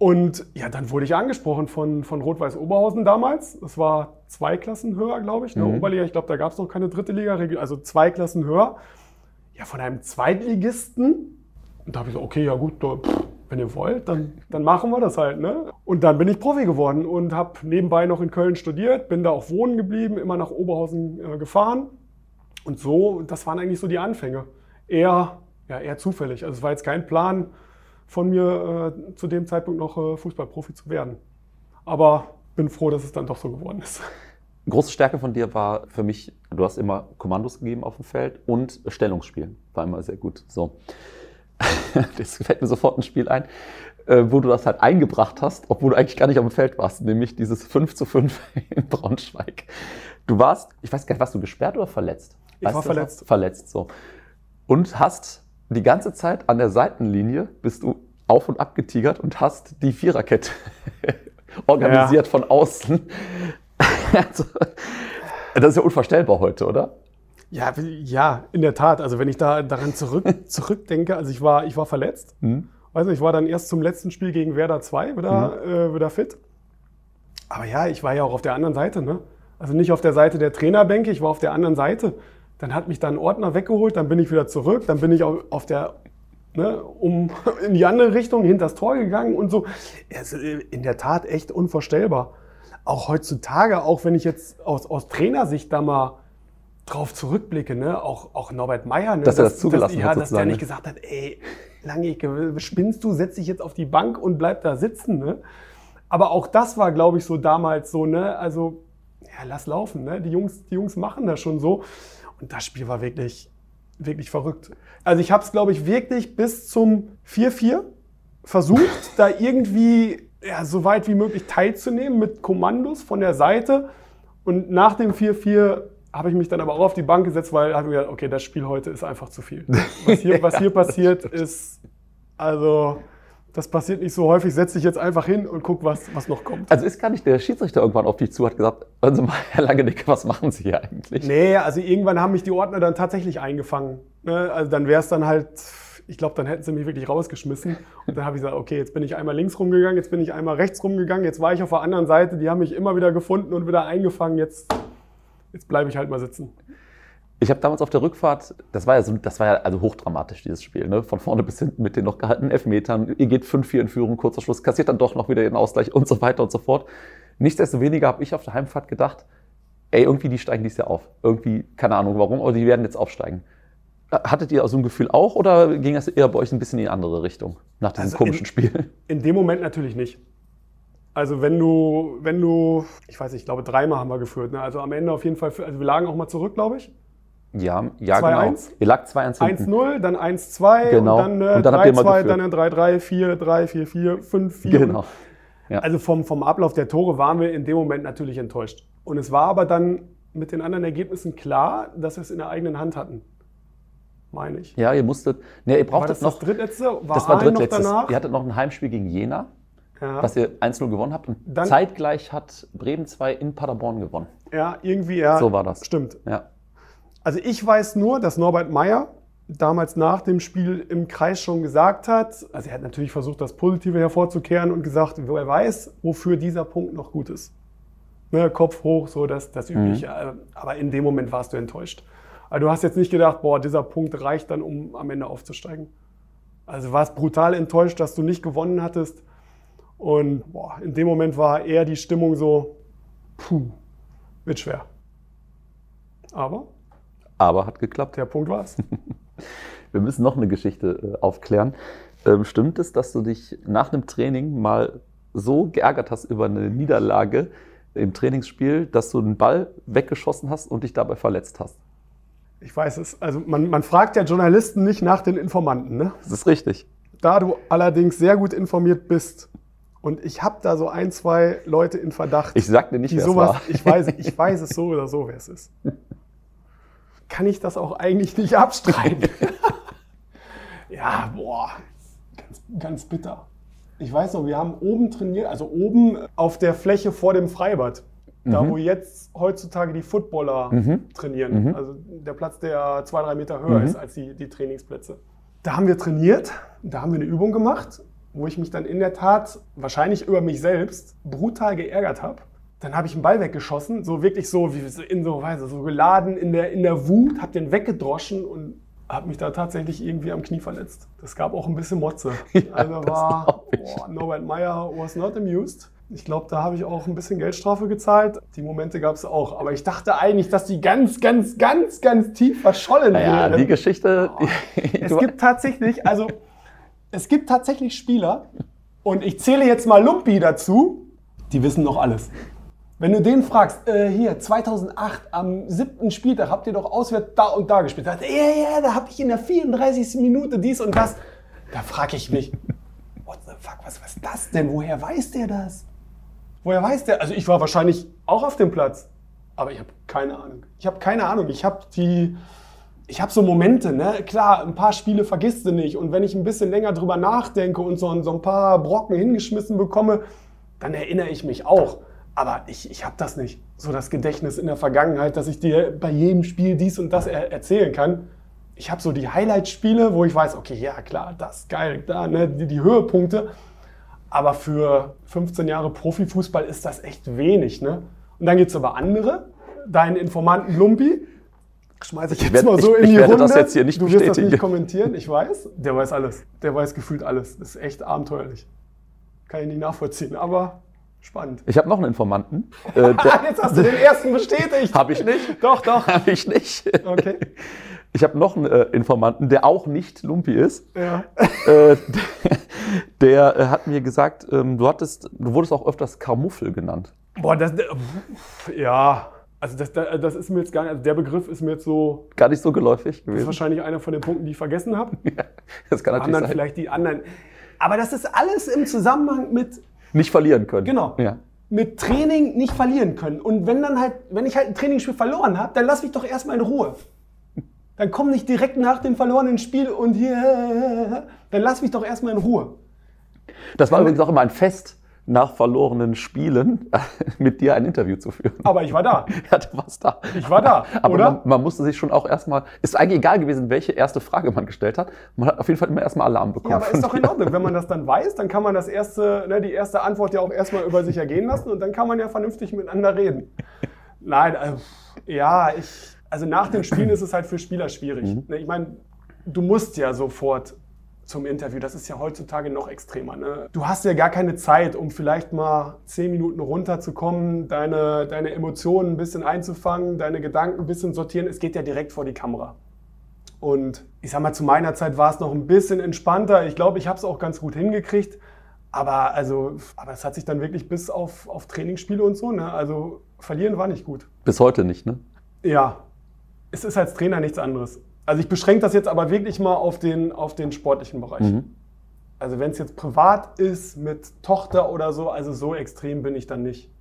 Und ja, dann wurde ich angesprochen von, von Rot-Weiß Oberhausen damals. Das war zwei Klassen höher, glaube ich. Ne? Mhm. Oberliga, ich glaube, da gab es noch keine dritte Liga, also zwei Klassen höher. Ja, von einem Zweitligisten. Und da habe ich so, okay, ja gut, da, pff, wenn ihr wollt, dann, dann machen wir das halt. Ne? Und dann bin ich Profi geworden und habe nebenbei noch in Köln studiert, bin da auch wohnen geblieben, immer nach Oberhausen äh, gefahren. Und so, das waren eigentlich so die Anfänge. Eher, ja, eher zufällig. Also es war jetzt kein Plan von mir, äh, zu dem Zeitpunkt noch äh, Fußballprofi zu werden. Aber bin froh, dass es dann doch so geworden ist. Große Stärke von dir war für mich, du hast immer Kommandos gegeben auf dem Feld und Stellungsspielen. War immer sehr gut. So. Jetzt fällt mir sofort ein Spiel ein, äh, wo du das halt eingebracht hast, obwohl du eigentlich gar nicht auf dem Feld warst, nämlich dieses 5 zu 5 in Braunschweig. Du warst, ich weiß gar nicht, warst du gesperrt oder verletzt? Ich Weißt war das noch? verletzt. Verletzt, so. Und hast die ganze Zeit an der Seitenlinie bist du auf und ab getigert und hast die Viererkette organisiert von außen. also, das ist ja unvorstellbar heute, oder? Ja, ja, in der Tat. Also wenn ich da daran zurück, zurückdenke, also ich war, ich war verletzt. Weiß nicht, ich war dann erst zum letzten Spiel gegen Werder 2 wieder, äh, wieder fit. Aber ja, ich war ja auch auf der anderen Seite. Ne? Also nicht auf der Seite der Trainerbänke, ich war auf der anderen Seite. Dann hat mich da ein Ordner weggeholt, dann bin ich wieder zurück, dann bin ich auf, auf der, ne, um in die andere Richtung, hinter das Tor gegangen und so. Es ist in der Tat echt unvorstellbar. Auch heutzutage, auch wenn ich jetzt aus, aus Trainersicht da mal drauf zurückblicke, ne? auch, auch Norbert Meyer, ne? Dass er das zugelassen ja, hat, dass der nicht ne? gesagt hat, ey, Lange, spinnst du, setz dich jetzt auf die Bank und bleib da sitzen. Ne? Aber auch das war, glaube ich, so damals so, ne? Also, ja, lass laufen, ne? Die Jungs, die Jungs machen das schon so. Und das Spiel war wirklich, wirklich verrückt. Also ich habe es, glaube ich, wirklich bis zum 4-4 versucht, da irgendwie ja, so weit wie möglich teilzunehmen mit Kommandos von der Seite. Und nach dem 4-4 habe ich mich dann aber auch auf die Bank gesetzt, weil habe ich gedacht, okay, das Spiel heute ist einfach zu viel. Was hier, was hier passiert ist, also das passiert nicht so häufig. Setz dich jetzt einfach hin und guck, was, was noch kommt. Also ist gar nicht der Schiedsrichter irgendwann auf dich zu, hat gesagt, hören Sie mal, Herr Langeneck, was machen Sie hier eigentlich? Nee, also irgendwann haben mich die Ordner dann tatsächlich eingefangen. Ne? Also dann wäre es dann halt, ich glaube, dann hätten sie mich wirklich rausgeschmissen. Und dann habe ich gesagt, okay, jetzt bin ich einmal links rumgegangen, jetzt bin ich einmal rechts rumgegangen, jetzt war ich auf der anderen Seite, die haben mich immer wieder gefunden und wieder eingefangen, jetzt, jetzt bleibe ich halt mal sitzen. Ich habe damals auf der Rückfahrt, das war ja so, das war ja also hochdramatisch, dieses Spiel, ne? Von vorne bis hinten mit den noch gehaltenen Elfmetern. Ihr geht 5-4 in Führung, kurzer Schluss, kassiert dann doch noch wieder den Ausgleich und so weiter und so fort. Nichtsdestoweniger habe ich auf der Heimfahrt gedacht, ey, irgendwie die steigen dies Jahr auf. Irgendwie, keine Ahnung warum, aber die werden jetzt aufsteigen. Hattet ihr so ein Gefühl auch oder ging das eher bei euch ein bisschen in die andere Richtung nach diesem Also komischen in- Spiel? In dem Moment natürlich nicht. Also wenn du, wenn du, ich weiß nicht, ich glaube dreimal haben wir geführt. Ne? Also am Ende auf jeden Fall, also wir lagen auch mal zurück, glaube ich. Ja, ja 2-1? genau. Ihr lag 2-1 hinten. 1-0, dann 1-2 Genau. und dann äh, Und dann habt ihr mal 3-2, geführt. dann 3-3, 4-3, 4-4, 5-4. Genau. Ja. Also vom, vom Ablauf der Tore waren wir in dem Moment natürlich enttäuscht. Und es war aber dann mit den anderen Ergebnissen klar, dass wir es in der eigenen Hand hatten. Meine ich. Ja, ihr musstet, ne, ihr War brauchtet das noch, das drittletzte? War das war Aalen noch drittletztes. danach? Ihr hattet noch ein Heimspiel gegen Jena. Ja. was ihr 1-0 gewonnen habt. Und Dann- zeitgleich hat Bremen 2 in Paderborn gewonnen. ja, irgendwie, ja. So war das. Stimmt. Ja. Also ich weiß nur, dass Norbert Meyer damals nach dem Spiel im Kreis schon gesagt hat, also er hat natürlich versucht, das Positive hervorzukehren und gesagt, wer weiß, wofür dieser Punkt noch gut ist. Ne, Kopf hoch, so das, das Übliche. Äh, Aber in dem Moment warst du enttäuscht. Also du hast jetzt nicht gedacht, boah, dieser Punkt reicht dann, um am Ende aufzusteigen. Also du warst brutal enttäuscht, dass du nicht gewonnen hattest. Und boah, in dem Moment war eher die Stimmung so, puh, wird schwer. Aber Aber hat geklappt. der Punkt war's. Wir müssen noch eine Geschichte äh, aufklären. Ähm, stimmt es, dass du dich nach einem Training mal so geärgert hast über eine Niederlage im Trainingsspiel, dass du einen Ball weggeschossen hast und dich dabei verletzt hast? Ich weiß es. Also man, man fragt ja Journalisten nicht nach den Informanten. Ne? Das ist richtig. da du allerdings sehr gut informiert bist und ich habe da so ein, zwei Leute in Verdacht, Ich sag dir nicht, wer es sowas, war. ich weiß, ich weiß es so oder so, wer es ist. Kann ich das auch eigentlich nicht abstreiten? ja, boah, ganz, ganz bitter. Ich weiß noch, wir haben oben trainiert, also oben auf der Fläche vor dem Freibad. Da, Mhm. wo jetzt heutzutage die Footballer trainieren. Mhm. Also der Platz, der zwei, drei Meter höher ist als die, die Trainingsplätze. Da haben wir trainiert, da haben wir eine Übung gemacht, wo ich mich dann in der Tat wahrscheinlich über mich selbst brutal geärgert habe. Dann habe ich einen Ball weggeschossen, so wirklich so wie in so Weise, so geladen in der, in der Wut, habe den weggedroschen und habe mich da tatsächlich irgendwie am Knie verletzt. Das gab auch ein bisschen Motze. also das war boah, Norbert Meyer was not amused. Ich glaube, da habe ich auch ein bisschen Geldstrafe gezahlt. Die Momente gab es auch. Aber ich dachte eigentlich, dass die ganz, ganz, ganz, ganz tief verschollen Naja, wären. die Geschichte. Es gibt tatsächlich, also es gibt tatsächlich Spieler, und ich zähle jetzt mal Lumpi dazu, die wissen noch alles. Wenn du den fragst, äh, hier 2008 am siebten Spieltag habt ihr doch auswärts da und da gespielt. Sagt Ja, ja, da habe ich in der 34. Minute dies und das. Da frage ich mich, what the fuck, was, was ist das denn? Woher weiß der das? Woher weiß der? Also ich war wahrscheinlich auch auf dem Platz, aber ich habe keine Ahnung. Ich habe keine Ahnung. Ich habe die, ich habe so Momente, ne? Klar, ein paar Spiele vergisst du nicht. Und wenn ich ein bisschen länger drüber nachdenke und so, so ein paar Brocken hingeschmissen bekomme, dann erinnere ich mich auch. Aber ich, ich habe das nicht. So das Gedächtnis in der Vergangenheit, dass ich dir bei jedem Spiel dies und das er erzählen kann. Ich habe so die Highlight-Spiele, wo ich weiß, okay, ja klar, das ist geil, da, ne, die, die Höhepunkte. Aber für 15 Jahre Profifußball ist das echt wenig. Ne? Und dann gibt es aber andere, deinen Informanten Lumpi, schmeiße ich jetzt werd- mal so ich- in ich die werde Runde. das jetzt hier nicht du wirst das bestätigen. nicht kommentieren, ich weiß. Der weiß alles. Der weiß gefühlt alles. Das ist echt abenteuerlich. Kann ich nicht nachvollziehen, aber spannend. Ich habe noch einen Informanten. Äh, Ah, der jetzt hast du den ersten bestätigt. habe ich nicht. Doch, doch. Habe ich nicht. Okay. Ich habe noch einen äh, Informanten, der auch nicht Lumpi ist. Ja. Äh, der äh, hat mir gesagt, ähm, du hattest, du wurdest auch öfters Karmuffel genannt. Boah, das. Ja. Also das, das ist mir jetzt gar nicht, also der Begriff ist mir jetzt so, Gar nicht so geläufig das ist gewesen. wahrscheinlich einer von den Punkten, die ich vergessen habe. Das kann natürlich anderen sein. vielleicht die anderen. Aber das ist alles im Zusammenhang mit, Nicht verlieren können. Genau. Ja. mit Training nicht verlieren können. Und wenn dann halt, wenn ich halt ein Trainingsspiel verloren habe, dann lass mich doch erstmal in Ruhe. Dann komm nicht direkt nach dem verlorenen Spiel und hier, dann lass mich doch erstmal in Ruhe. Das war übrigens auch immer ein Fest, nach verlorenen Spielen mit dir ein Interview zu führen. Aber ich war da. Ja, du warst da. Ich war da, Aber oder? Man, man musste sich schon auch erstmal, ist eigentlich egal gewesen, welche erste Frage man gestellt hat. Man hat auf jeden Fall immer erstmal Alarm bekommen. Ja, aber ist doch in Ordnung. Wenn man das dann weiß, dann kann man das erste, ne, die erste Antwort ja auch erstmal über sich ergehen lassen und dann kann man ja vernünftig miteinander reden. Nein, also, ja, ich, also nach den Spielen ist es halt für Spieler schwierig. Ne, Ich meine, du musst ja sofort zum Interview. Das ist ja heutzutage noch extremer. Ne? Du hast ja gar keine Zeit, um vielleicht mal zehn Minuten runterzukommen, deine, deine Emotionen ein bisschen einzufangen, deine Gedanken ein bisschen sortieren. Es geht ja direkt vor die Kamera. Und ich sag mal, zu meiner Zeit war es noch ein bisschen entspannter. Ich glaube, ich habe es auch ganz gut hingekriegt. Aber also, aber es hat sich dann wirklich bis auf, auf Trainingsspiele und so, ne? Also verlieren war nicht gut. Bis heute nicht, ne? Ja, es ist als Trainer nichts anderes. Also ich beschränke das jetzt aber wirklich mal auf den, auf den sportlichen Bereich. Mhm. Also wenn es jetzt privat ist mit Tochter oder so, also so extrem bin ich dann nicht.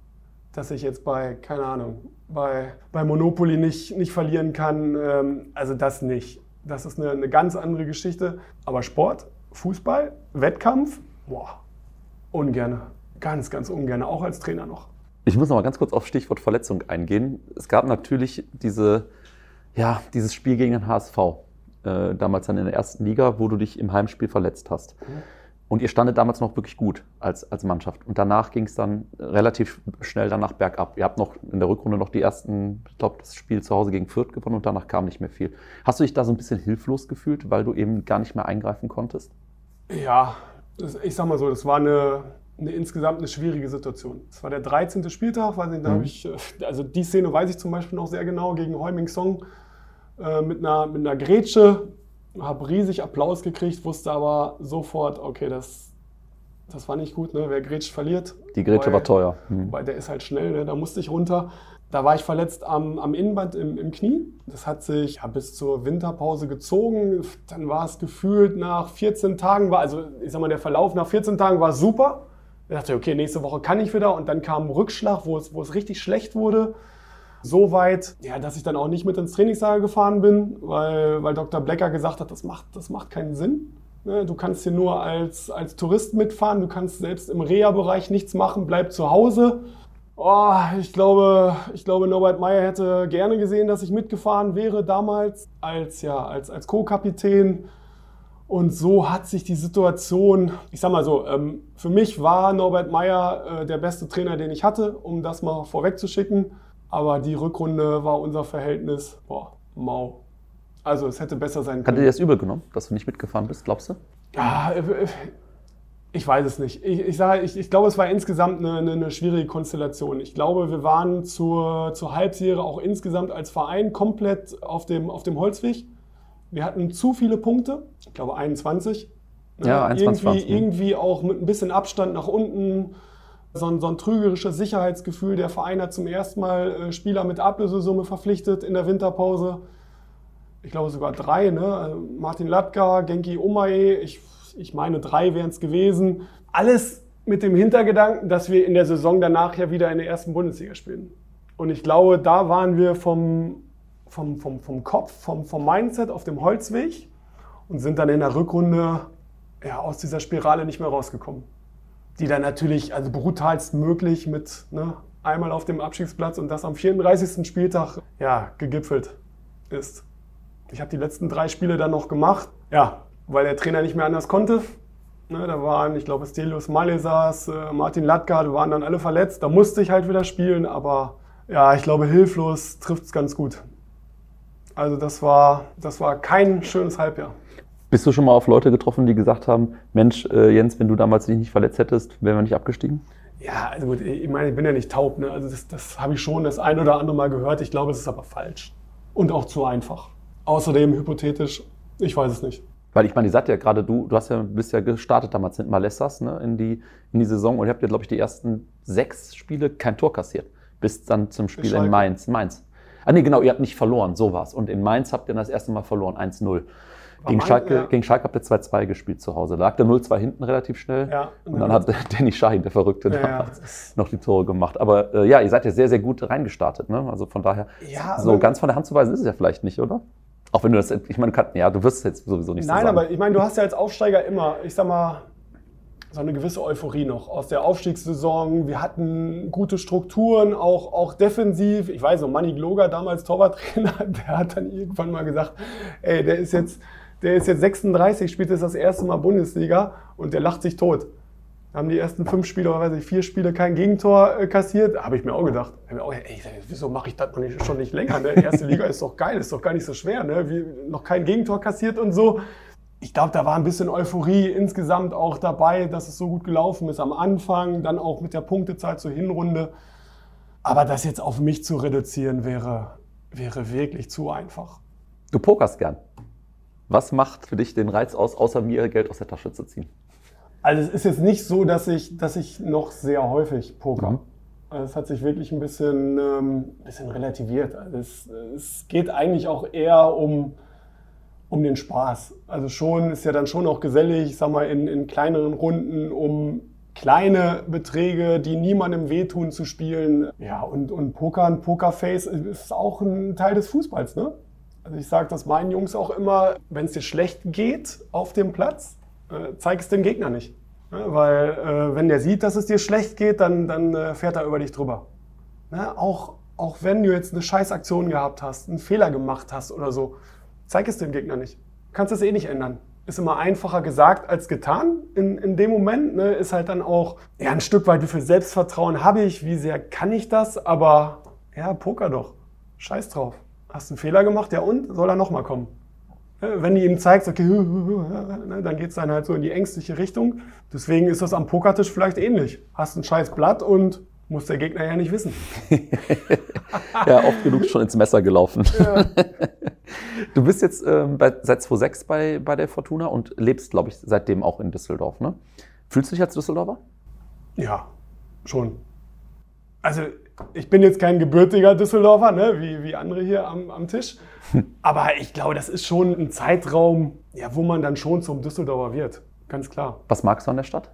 Dass ich jetzt bei, keine Ahnung, bei, bei Monopoly nicht, nicht verlieren kann. Ähm, also das nicht. Das ist eine, eine ganz andere Geschichte. Aber Sport, Fußball, Wettkampf, boah, ungerne. Ganz, ganz ungerne, auch als Trainer noch. Ich muss noch mal ganz kurz auf Stichwort Verletzung eingehen. Es gab natürlich diese, ja, dieses Spiel gegen den HSV, äh, damals dann in der ersten Liga, wo du dich im Heimspiel verletzt hast. Und ihr standet damals noch wirklich gut als, als Mannschaft. Und danach ging es dann relativ schnell danach bergab. Ihr habt noch in der Rückrunde noch die ersten, ich glaube, das Spiel zu Hause gegen Fürth gewonnen und danach kam nicht mehr viel. Hast du dich da so ein bisschen hilflos gefühlt, weil du eben gar nicht mehr eingreifen konntest? Ja, ich sag mal so, das war eine, eine insgesamt eine schwierige Situation. Es war der 13. Spieltag, weiß nicht, da Mhm. habe ich, äh, also die Szene weiß ich zum Beispiel noch sehr genau gegen Heuming Song äh, mit, einer, mit einer Grätsche, habe riesig Applaus gekriegt, wusste aber sofort, okay, das, das war nicht gut, ne? wer grätscht, verliert. Die Grätsche Weil- war teuer. Mhm. Weil der ist halt schnell, ne? da musste ich runter. Da war ich verletzt am, am Innenband im, im Knie. Das hat sich ja, bis zur Winterpause gezogen. Dann war es gefühlt nach 14 Tagen, war, also ich sag mal, der Verlauf nach 14 Tagen war super. Ich dachte, okay, nächste Woche kann ich wieder. Und dann kam ein Rückschlag, wo es, wo es richtig schlecht wurde. So weit, ja, dass ich dann auch nicht mit ins Trainingslager gefahren bin, weil, weil Dr. Blecker gesagt hat, das macht, das macht keinen Sinn. Ne, Du kannst hier nur als, als Tourist mitfahren, du kannst selbst im Reha-Bereich nichts machen, bleib zu Hause. Oh, ich glaube, ich glaube, Norbert Meyer hätte gerne gesehen, dass ich mitgefahren wäre damals als, ja, als, als Co-Kapitän. Und so hat sich die Situation, ich sag mal so, ähm, für mich war Norbert Meyer äh, der beste Trainer, den ich hatte, um das mal vorwegzuschicken. Aber die Rückrunde war unser Verhältnis, boah, mau. Also es hätte besser sein Hat können. dir das übel genommen, dass du nicht mitgefahren bist, glaubst du? Ja, äh, äh, ich weiß es nicht. Ich, ich, sage, ich, ich glaube, es war insgesamt eine, eine, eine schwierige Konstellation. Ich glaube, wir waren zur, zur Halbserie auch insgesamt als Verein komplett auf dem, auf dem Holzweg. Wir hatten zu viele Punkte, ich glaube 21. Ja, 21 waren's, irgendwie, ne? irgendwie auch mit ein bisschen Abstand nach unten. So ein, so ein trügerisches Sicherheitsgefühl. Der Verein hat zum ersten Mal äh, Spieler mit Ablösesumme verpflichtet in der Winterpause ich glaube sogar drei, ne? Also Martin Latka, Genki Omae, ich, ich meine drei wären es gewesen. Alles mit dem Hintergedanken, dass wir in der Saison danach ja wieder in der ersten Bundesliga spielen. Und ich glaube, da waren wir vom, vom, vom, vom Kopf, vom, vom Mindset auf dem Holzweg und sind dann in der Rückrunde ja, aus dieser Spirale nicht mehr rausgekommen. Die dann natürlich, also brutalst möglich mit ne, einmal auf dem Abstiegsplatz und das am 34. Spieltag ja, gegipfelt ist. Ich habe die letzten drei Spiele dann noch gemacht. Ja, weil der Trainer nicht mehr anders konnte. Ne, da waren, ich glaube, Stelios Malesas, äh, Martin Latka, waren dann alle verletzt. Da musste ich halt wieder spielen, aber ja, ich glaube, hilflos trifft es ganz gut. Also das war, das war kein schönes Halbjahr. Bist du schon mal auf Leute getroffen, die gesagt haben, Mensch, äh, Jens, wenn du damals dich nicht verletzt hättest, wären wir nicht abgestiegen? Ja, also gut, ich meine, ich bin ja nicht taub. Ne? Also das, das habe ich schon das ein oder andere Mal gehört. Ich glaube, es ist aber falsch. Und auch zu einfach. Außerdem hypothetisch, ich weiß es nicht. Weil ich meine, ihr seid ja gerade, du, du hast ja, bist ja gestartet damals mit Malessas ne, in, die, in die Saison und ihr habt ja, glaube ich, die ersten sechs Spiele kein Tor kassiert. Bis dann zum Spiel in. Mainz. Mainz. Ah nee, genau, ihr habt nicht verloren, so war's. Und in Mainz habt ihr das erste Mal verloren, 1-0. Gegen Schalke, ja. gegen Schalke habt ihr 2-2 gespielt zu Hause. Da lag der 0-2 hinten relativ schnell. Ja. Und dann hat Danny Schahin, der Verrückte, Ja, damals noch die Tore gemacht. Aber äh, ja, ihr seid ja sehr, sehr gut reingestartet. Ne? Also von daher, Ja, so ganz von der Hand zu weisen ist es ja vielleicht nicht, oder? Auch wenn du das, ich meine, du kannst, ja, du wirst es jetzt sowieso nicht so Nein, sagen. aber ich meine, du hast ja als Aufsteiger immer, ich sag mal, so eine gewisse Euphorie noch aus der Aufstiegssaison. Wir hatten gute Strukturen, auch, auch defensiv. Ich weiß noch, Manny Gloger, damals Torwarttrainer, der hat dann irgendwann mal gesagt, ey, der ist jetzt, der ist jetzt 36, spielt jetzt das erste Mal Bundesliga und der lacht sich tot. Haben die ersten fünf Spiele oder weiß ich, vier Spiele kein Gegentor äh, kassiert. Habe ich mir auch gedacht. Mir auch, ey, wieso mache ich das schon nicht länger? Ne? Erste Liga ist doch geil, ist doch gar nicht so schwer. Ne? Wie, noch kein Gegentor kassiert und so. Ich glaube, da war ein bisschen Euphorie insgesamt auch dabei, dass es so gut gelaufen ist am Anfang, dann auch mit der Punktezahl zur Hinrunde. Aber das jetzt auf mich zu reduzieren, wäre, wäre wirklich zu einfach. Du pokerst gern. Was macht für dich den Reiz aus, außer mir Geld aus der Tasche zu ziehen? Also es ist jetzt nicht so, dass ich, dass ich noch sehr häufig poker. Mhm. Also es hat sich wirklich ein bisschen, ähm, bisschen relativiert. Also es, es geht eigentlich auch eher um, um den Spaß. Also schon ist ja dann schon auch gesellig, ich sag mal, in, in kleineren Runden, um kleine Beträge, die niemandem wehtun, zu spielen. Ja, und, und Pokern, Pokerface ist auch ein Teil des Fußballs, ne? Also ich sage das meinen Jungs auch immer, wenn es dir schlecht geht auf dem Platz, äh, zeig es dem Gegner nicht. Ne? Weil äh, wenn der sieht, dass es dir schlecht geht, dann, dann äh, fährt er über dich drüber. Ne? Auch, auch wenn du jetzt eine Scheißaktion gehabt hast, einen Fehler gemacht hast oder so, zeig es dem Gegner nicht. Du kannst es eh nicht ändern. Ist immer einfacher gesagt als getan. In, in dem Moment ne, ist halt dann auch ja, ein Stück weit, wie viel Selbstvertrauen habe ich, wie sehr kann ich das, aber ja, Poker doch. Scheiß drauf. Hast einen Fehler gemacht, ja und? Soll er nochmal kommen? Wenn du ihm zeigst, okay, ne, dann geht es dann halt so in die ängstliche Richtung. Deswegen ist das am Pokertisch vielleicht ähnlich. Hast ein scheiß Blatt und muss der Gegner ja nicht wissen. Ja, oft genug schon ins Messer gelaufen. Du bist jetzt ähm, bei, seit 2006 bei, bei der Fortuna und lebst, glaube ich, seitdem auch in Düsseldorf. Ne? Fühlst du dich als Düsseldorfer? Ja, schon. Also ich bin jetzt kein gebürtiger Düsseldorfer, ne, wie, wie andere hier am, am Tisch. Aber ich glaube, das ist schon ein Zeitraum, ja, wo man dann schon zum Düsseldorfer wird. Ganz klar. Was magst du an der Stadt?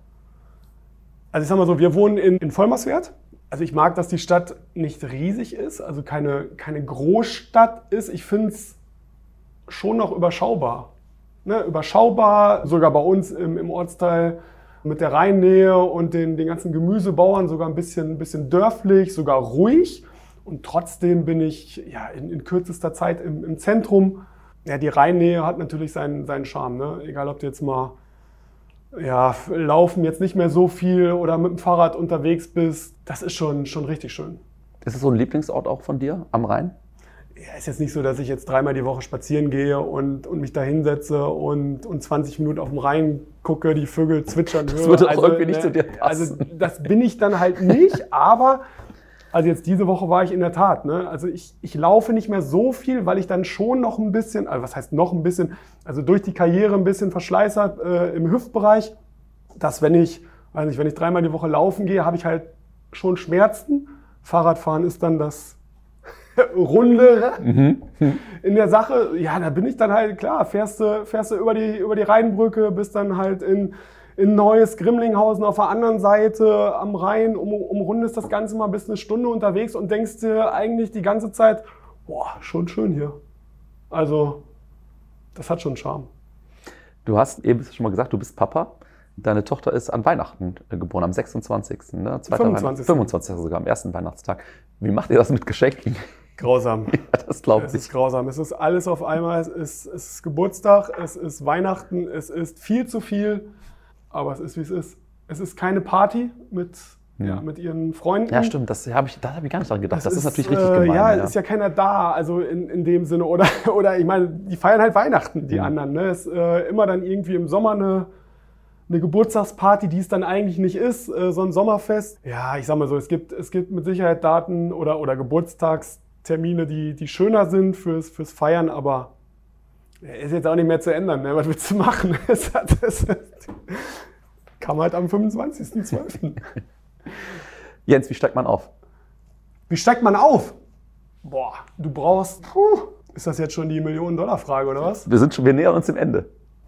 Also ich sag mal so, wir wohnen in, in Vollmerswert. Also ich mag, dass die Stadt nicht riesig ist, also keine, keine Großstadt ist. Ich finde es schon noch überschaubar. Ne, überschaubar, sogar bei uns im, im Ortsteil mit der Rheinnähe und den, den ganzen Gemüsebauern sogar ein bisschen, bisschen dörflich, sogar ruhig. Und trotzdem bin ich ja, in, in kürzester Zeit im, im Zentrum. Ja, die Rheinnähe hat natürlich seinen, seinen Charme. Ne? Egal, ob du jetzt mal ja, laufen jetzt nicht mehr so viel oder mit dem Fahrrad unterwegs bist, das ist schon, schon richtig schön. Ist es so ein Lieblingsort auch von dir am Rhein? Ist jetzt nicht so, dass ich jetzt dreimal die Woche spazieren gehe und, und mich da hinsetze und, und 20 Minuten auf dem Rhein gucke, die Vögel zwitschern höre. Das würde auch also, irgendwie nicht ne, zu dir passen. Also das bin ich dann halt nicht, aber also jetzt diese Woche war ich in der Tat. Ne? Also ich, ich laufe nicht mehr so viel, weil ich dann schon noch ein bisschen, also was heißt noch ein bisschen, also durch die Karriere ein bisschen Verschleiß habe äh, im Hüftbereich, dass wenn ich, weiß nicht, wenn ich dreimal die Woche laufen gehe, habe ich halt schon Schmerzen. Fahrradfahren ist dann das Runde mhm. in der Sache. Ja, da bin ich dann halt, klar, fährst du, fährst du über die, über die Rheinbrücke, bist dann halt in in Neues Grimlinghausen auf der anderen Seite am Rhein, um, umrundest das Ganze mal bis eine Stunde unterwegs und denkst dir eigentlich die ganze Zeit, boah, schon schön hier. Also, das hat schon Charme. Du hast eben schon mal gesagt, du bist Papa. Deine Tochter ist an Weihnachten geboren, am 26. Ne? 25. 25. sogar, am ersten Weihnachtstag. Wie macht ihr das mit Geschenken? Grausam. Ja, das glaube ich. Es ist grausam. Es ist alles auf einmal. Es ist, es ist Geburtstag, es ist Weihnachten, es ist viel zu viel. Aber es ist, wie es ist. Es ist keine Party mit, ja. mit ihren Freunden. Ja, stimmt. Das habe ich, hab ich gar nicht dran gedacht. Das, das ist, ist, natürlich richtig äh, gemein. Ja, ja, ist ja keiner da, also in, in dem Sinne. Oder, oder ich meine, die feiern halt Weihnachten, die ja. anderen. Ne? Es ist äh, immer dann irgendwie im Sommer eine, eine Geburtstagsparty, die es dann eigentlich nicht ist, äh, so ein Sommerfest. Ja, ich sag mal so, es gibt, es gibt mit Sicherheit Daten oder, oder Geburtstagstermine, die, die schöner sind fürs, fürs Feiern, aber ist jetzt auch nicht mehr zu ändern. Ne? Was willst du machen? Hat, es, kam halt am 25.12. Jens, wie steigt man auf? Wie steigt man auf? Boah, du brauchst. Puh, ist das jetzt schon die Millionen-Dollar-Frage oder was? Wir, sind schon, wir nähern uns dem Ende.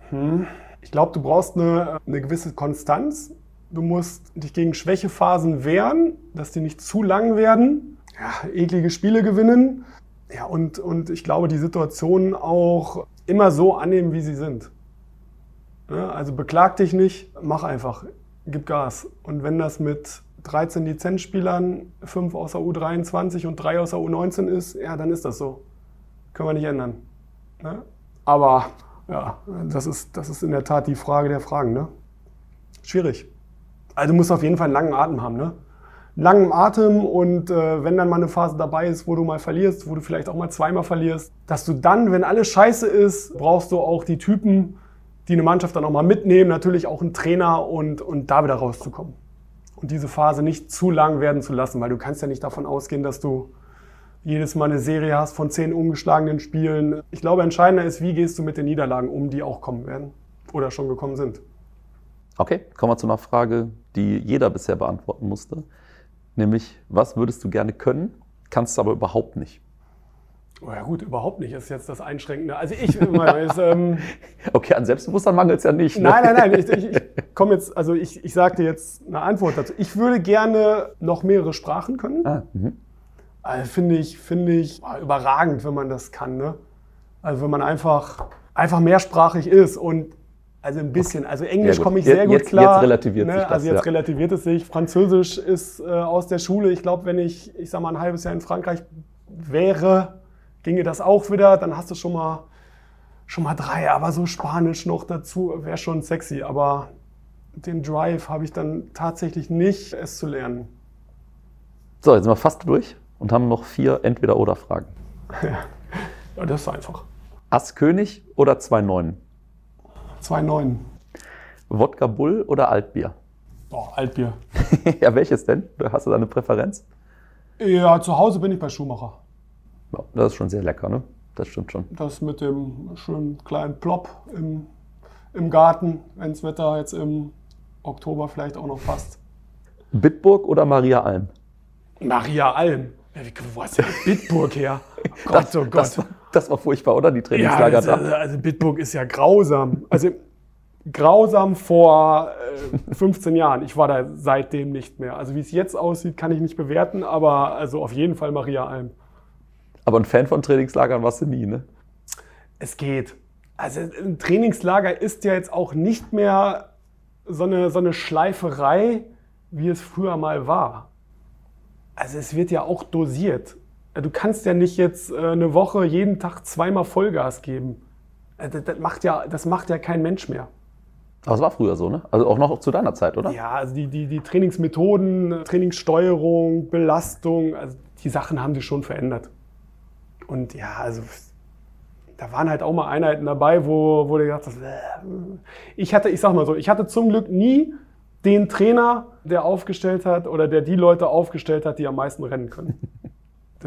Hm. Ich glaube, du brauchst eine, eine gewisse Konstanz. Du musst dich gegen Schwächephasen wehren, dass die nicht zu lang werden. Ja, eklige Spiele gewinnen. Ja, und, und ich glaube, die Situationen auch immer so annehmen, wie sie sind. Ja, also beklag dich nicht, mach einfach, gib Gas. Und wenn das mit 13 Lizenzspielern, 5 aus der U23 und 3 aus der U19 ist, ja, dann ist das so. Können wir nicht ändern. Ne? Aber ja, das ist, das ist in der Tat die Frage der Fragen. Ne? Schwierig. Also du musst auf jeden Fall einen langen Atem haben. Ne? Langen Atem und äh, wenn dann mal eine Phase dabei ist, wo du mal verlierst, wo du vielleicht auch mal zweimal verlierst, dass du dann, wenn alles scheiße ist, brauchst du auch die Typen, die eine Mannschaft dann auch mal mitnehmen, natürlich auch einen Trainer und, und da wieder rauszukommen. Und diese Phase nicht zu lang werden zu lassen, weil du kannst ja nicht davon ausgehen, dass du jedes Mal eine Serie hast von zehn ungeschlagenen Spielen. Ich glaube, entscheidender ist, wie gehst du mit den Niederlagen um, die auch kommen werden oder schon gekommen sind. Okay, kommen wir zu einer Frage, die jeder bisher beantworten musste. Nämlich, was würdest du gerne können, kannst du aber überhaupt nicht? Oh ja gut, überhaupt nicht, ist jetzt das Einschränkende. Also ich, ist, ähm, Okay, an Selbstbewusstsein mangelt es ja nicht. Ne? Nein, nein, nein, ich, ich, ich komme jetzt, also ich, ich dir jetzt eine Antwort dazu. Ich würde gerne noch mehrere Sprachen können. Ah, mhm. also finde ich, finde ich oh, überragend, wenn man das kann. Ne? Also wenn man einfach, einfach mehrsprachig ist und also ein bisschen. Also Englisch komme ich sehr gut jetzt, klar. Jetzt relativiert ne? sich das, Also jetzt ja. relativiert es sich. Französisch ist äh, aus der Schule. Ich glaube, wenn ich, ich sag mal, ein halbes Jahr in Frankreich wäre, ginge das auch wieder, dann hast du schon mal, schon mal drei. Aber so Spanisch noch dazu wäre schon sexy. Aber den Drive habe ich dann tatsächlich nicht, es zu lernen. So, jetzt sind wir fast durch und haben noch vier Entweder-Oder-Fragen. ja, das ist einfach. Ass König oder zwei Neunen? Zwei Neunen. Wodka Bull oder Altbier? Oh, Altbier. ja, welches denn? Hast du da eine Präferenz? Ja, zu Hause bin ich bei Schumacher. Ja, das ist schon sehr lecker, ne? Das stimmt schon. Das mit dem schönen kleinen Plop im, im Garten, wenn das Wetter jetzt im Oktober vielleicht auch noch passt. Bitburg oder Maria Alm? Maria Alm. Ja, wie- Wo hast du denn Bitburg her? Oh Gott, oh Gott. Das das war furchtbar, oder? Die Ja, Trainingslager also, da. also Bitburg ist ja grausam. Also grausam vor äh, 15 Jahren. Ich war da seitdem nicht mehr. Also wie es jetzt aussieht, kann ich nicht bewerten, aber also auf jeden Fall Maria Alm. Aber ein Fan von Trainingslagern warst du nie, ne? Es geht. Also ein Trainingslager ist ja jetzt auch nicht mehr so eine, so eine Schleiferei, wie es früher mal war. Also es wird ja auch dosiert. Du kannst ja nicht jetzt äh, eine Woche jeden Tag zweimal Vollgas geben. Äh, Das, macht ja, das macht ja kein Mensch mehr. Aber es war früher so, ne? Also auch noch zu deiner Zeit, oder? Ja, also die, die, die Trainingsmethoden, Trainingssteuerung, Belastung, also die Sachen haben sich schon verändert. Und ja, also da waren halt auch mal Einheiten dabei, wo, wo du gedacht hast, äh, ich hatte, ich sag mal so, ich hatte zum Glück nie den Trainer, der aufgestellt hat oder der die Leute aufgestellt hat, die am meisten rennen können.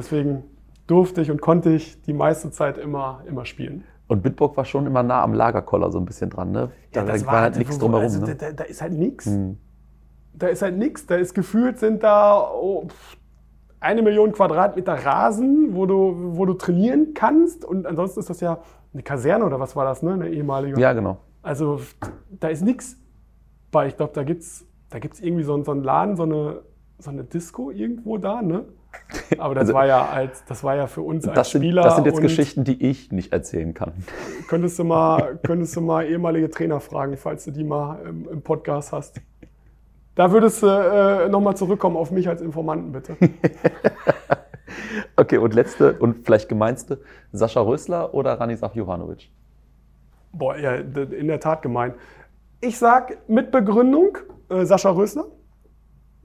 Deswegen durfte ich und konnte ich die meiste Zeit immer, immer spielen. Und Bitburg war schon immer nah am Lagerkoller so ein bisschen dran, ne? Da das war halt nichts drumherum. Also, ne? da, da ist halt nichts. Hm. Da ist halt nichts. Da ist gefühlt sind da oh, eine Million Quadratmeter Rasen, wo du, wo du trainieren kannst. Und ansonsten ist das ja eine Kaserne oder was war das, ne? Eine ehemalige. Ja, genau. Also da ist nichts bei. Ich glaube, da gibt's, da gibt's irgendwie so, einen- so einen Laden, so eine, so eine Disco irgendwo da, ne? Aber das Also- war ja als, das war ja für uns als Das sind, Spieler. das sind jetzt Geschichten, die ich nicht erzählen kann. Könntest du mal, könntest du mal ehemalige Trainer fragen, falls du die mal im, im Podcast hast. Da würdest du äh, nochmal zurückkommen auf mich als Informanten, bitte. Okay, und letzte und vielleicht gemeinste, Sascha Rösler oder Ranisaf Johanovic? Boah, ja, in der Tat gemein. Ich sag mit Begründung äh, Sascha Rösler.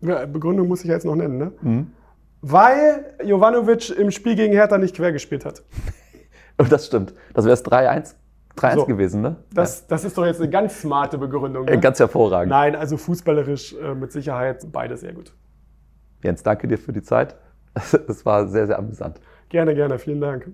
Ja, Begründung muss ich jetzt noch nennen, ne? Weil Jovanovic im Spiel gegen Hertha nicht quer gespielt hat. Und das stimmt. Das wäre es 3-1 3-1 So. gewesen, ne? Das, das ist doch jetzt eine ganz smarte Begründung. Ne? Ganz hervorragend. Nein, also fußballerisch äh, mit Sicherheit beide sehr gut. Jens, danke dir für die Zeit. Es war sehr, sehr amüsant. Gerne, gerne. Vielen Dank.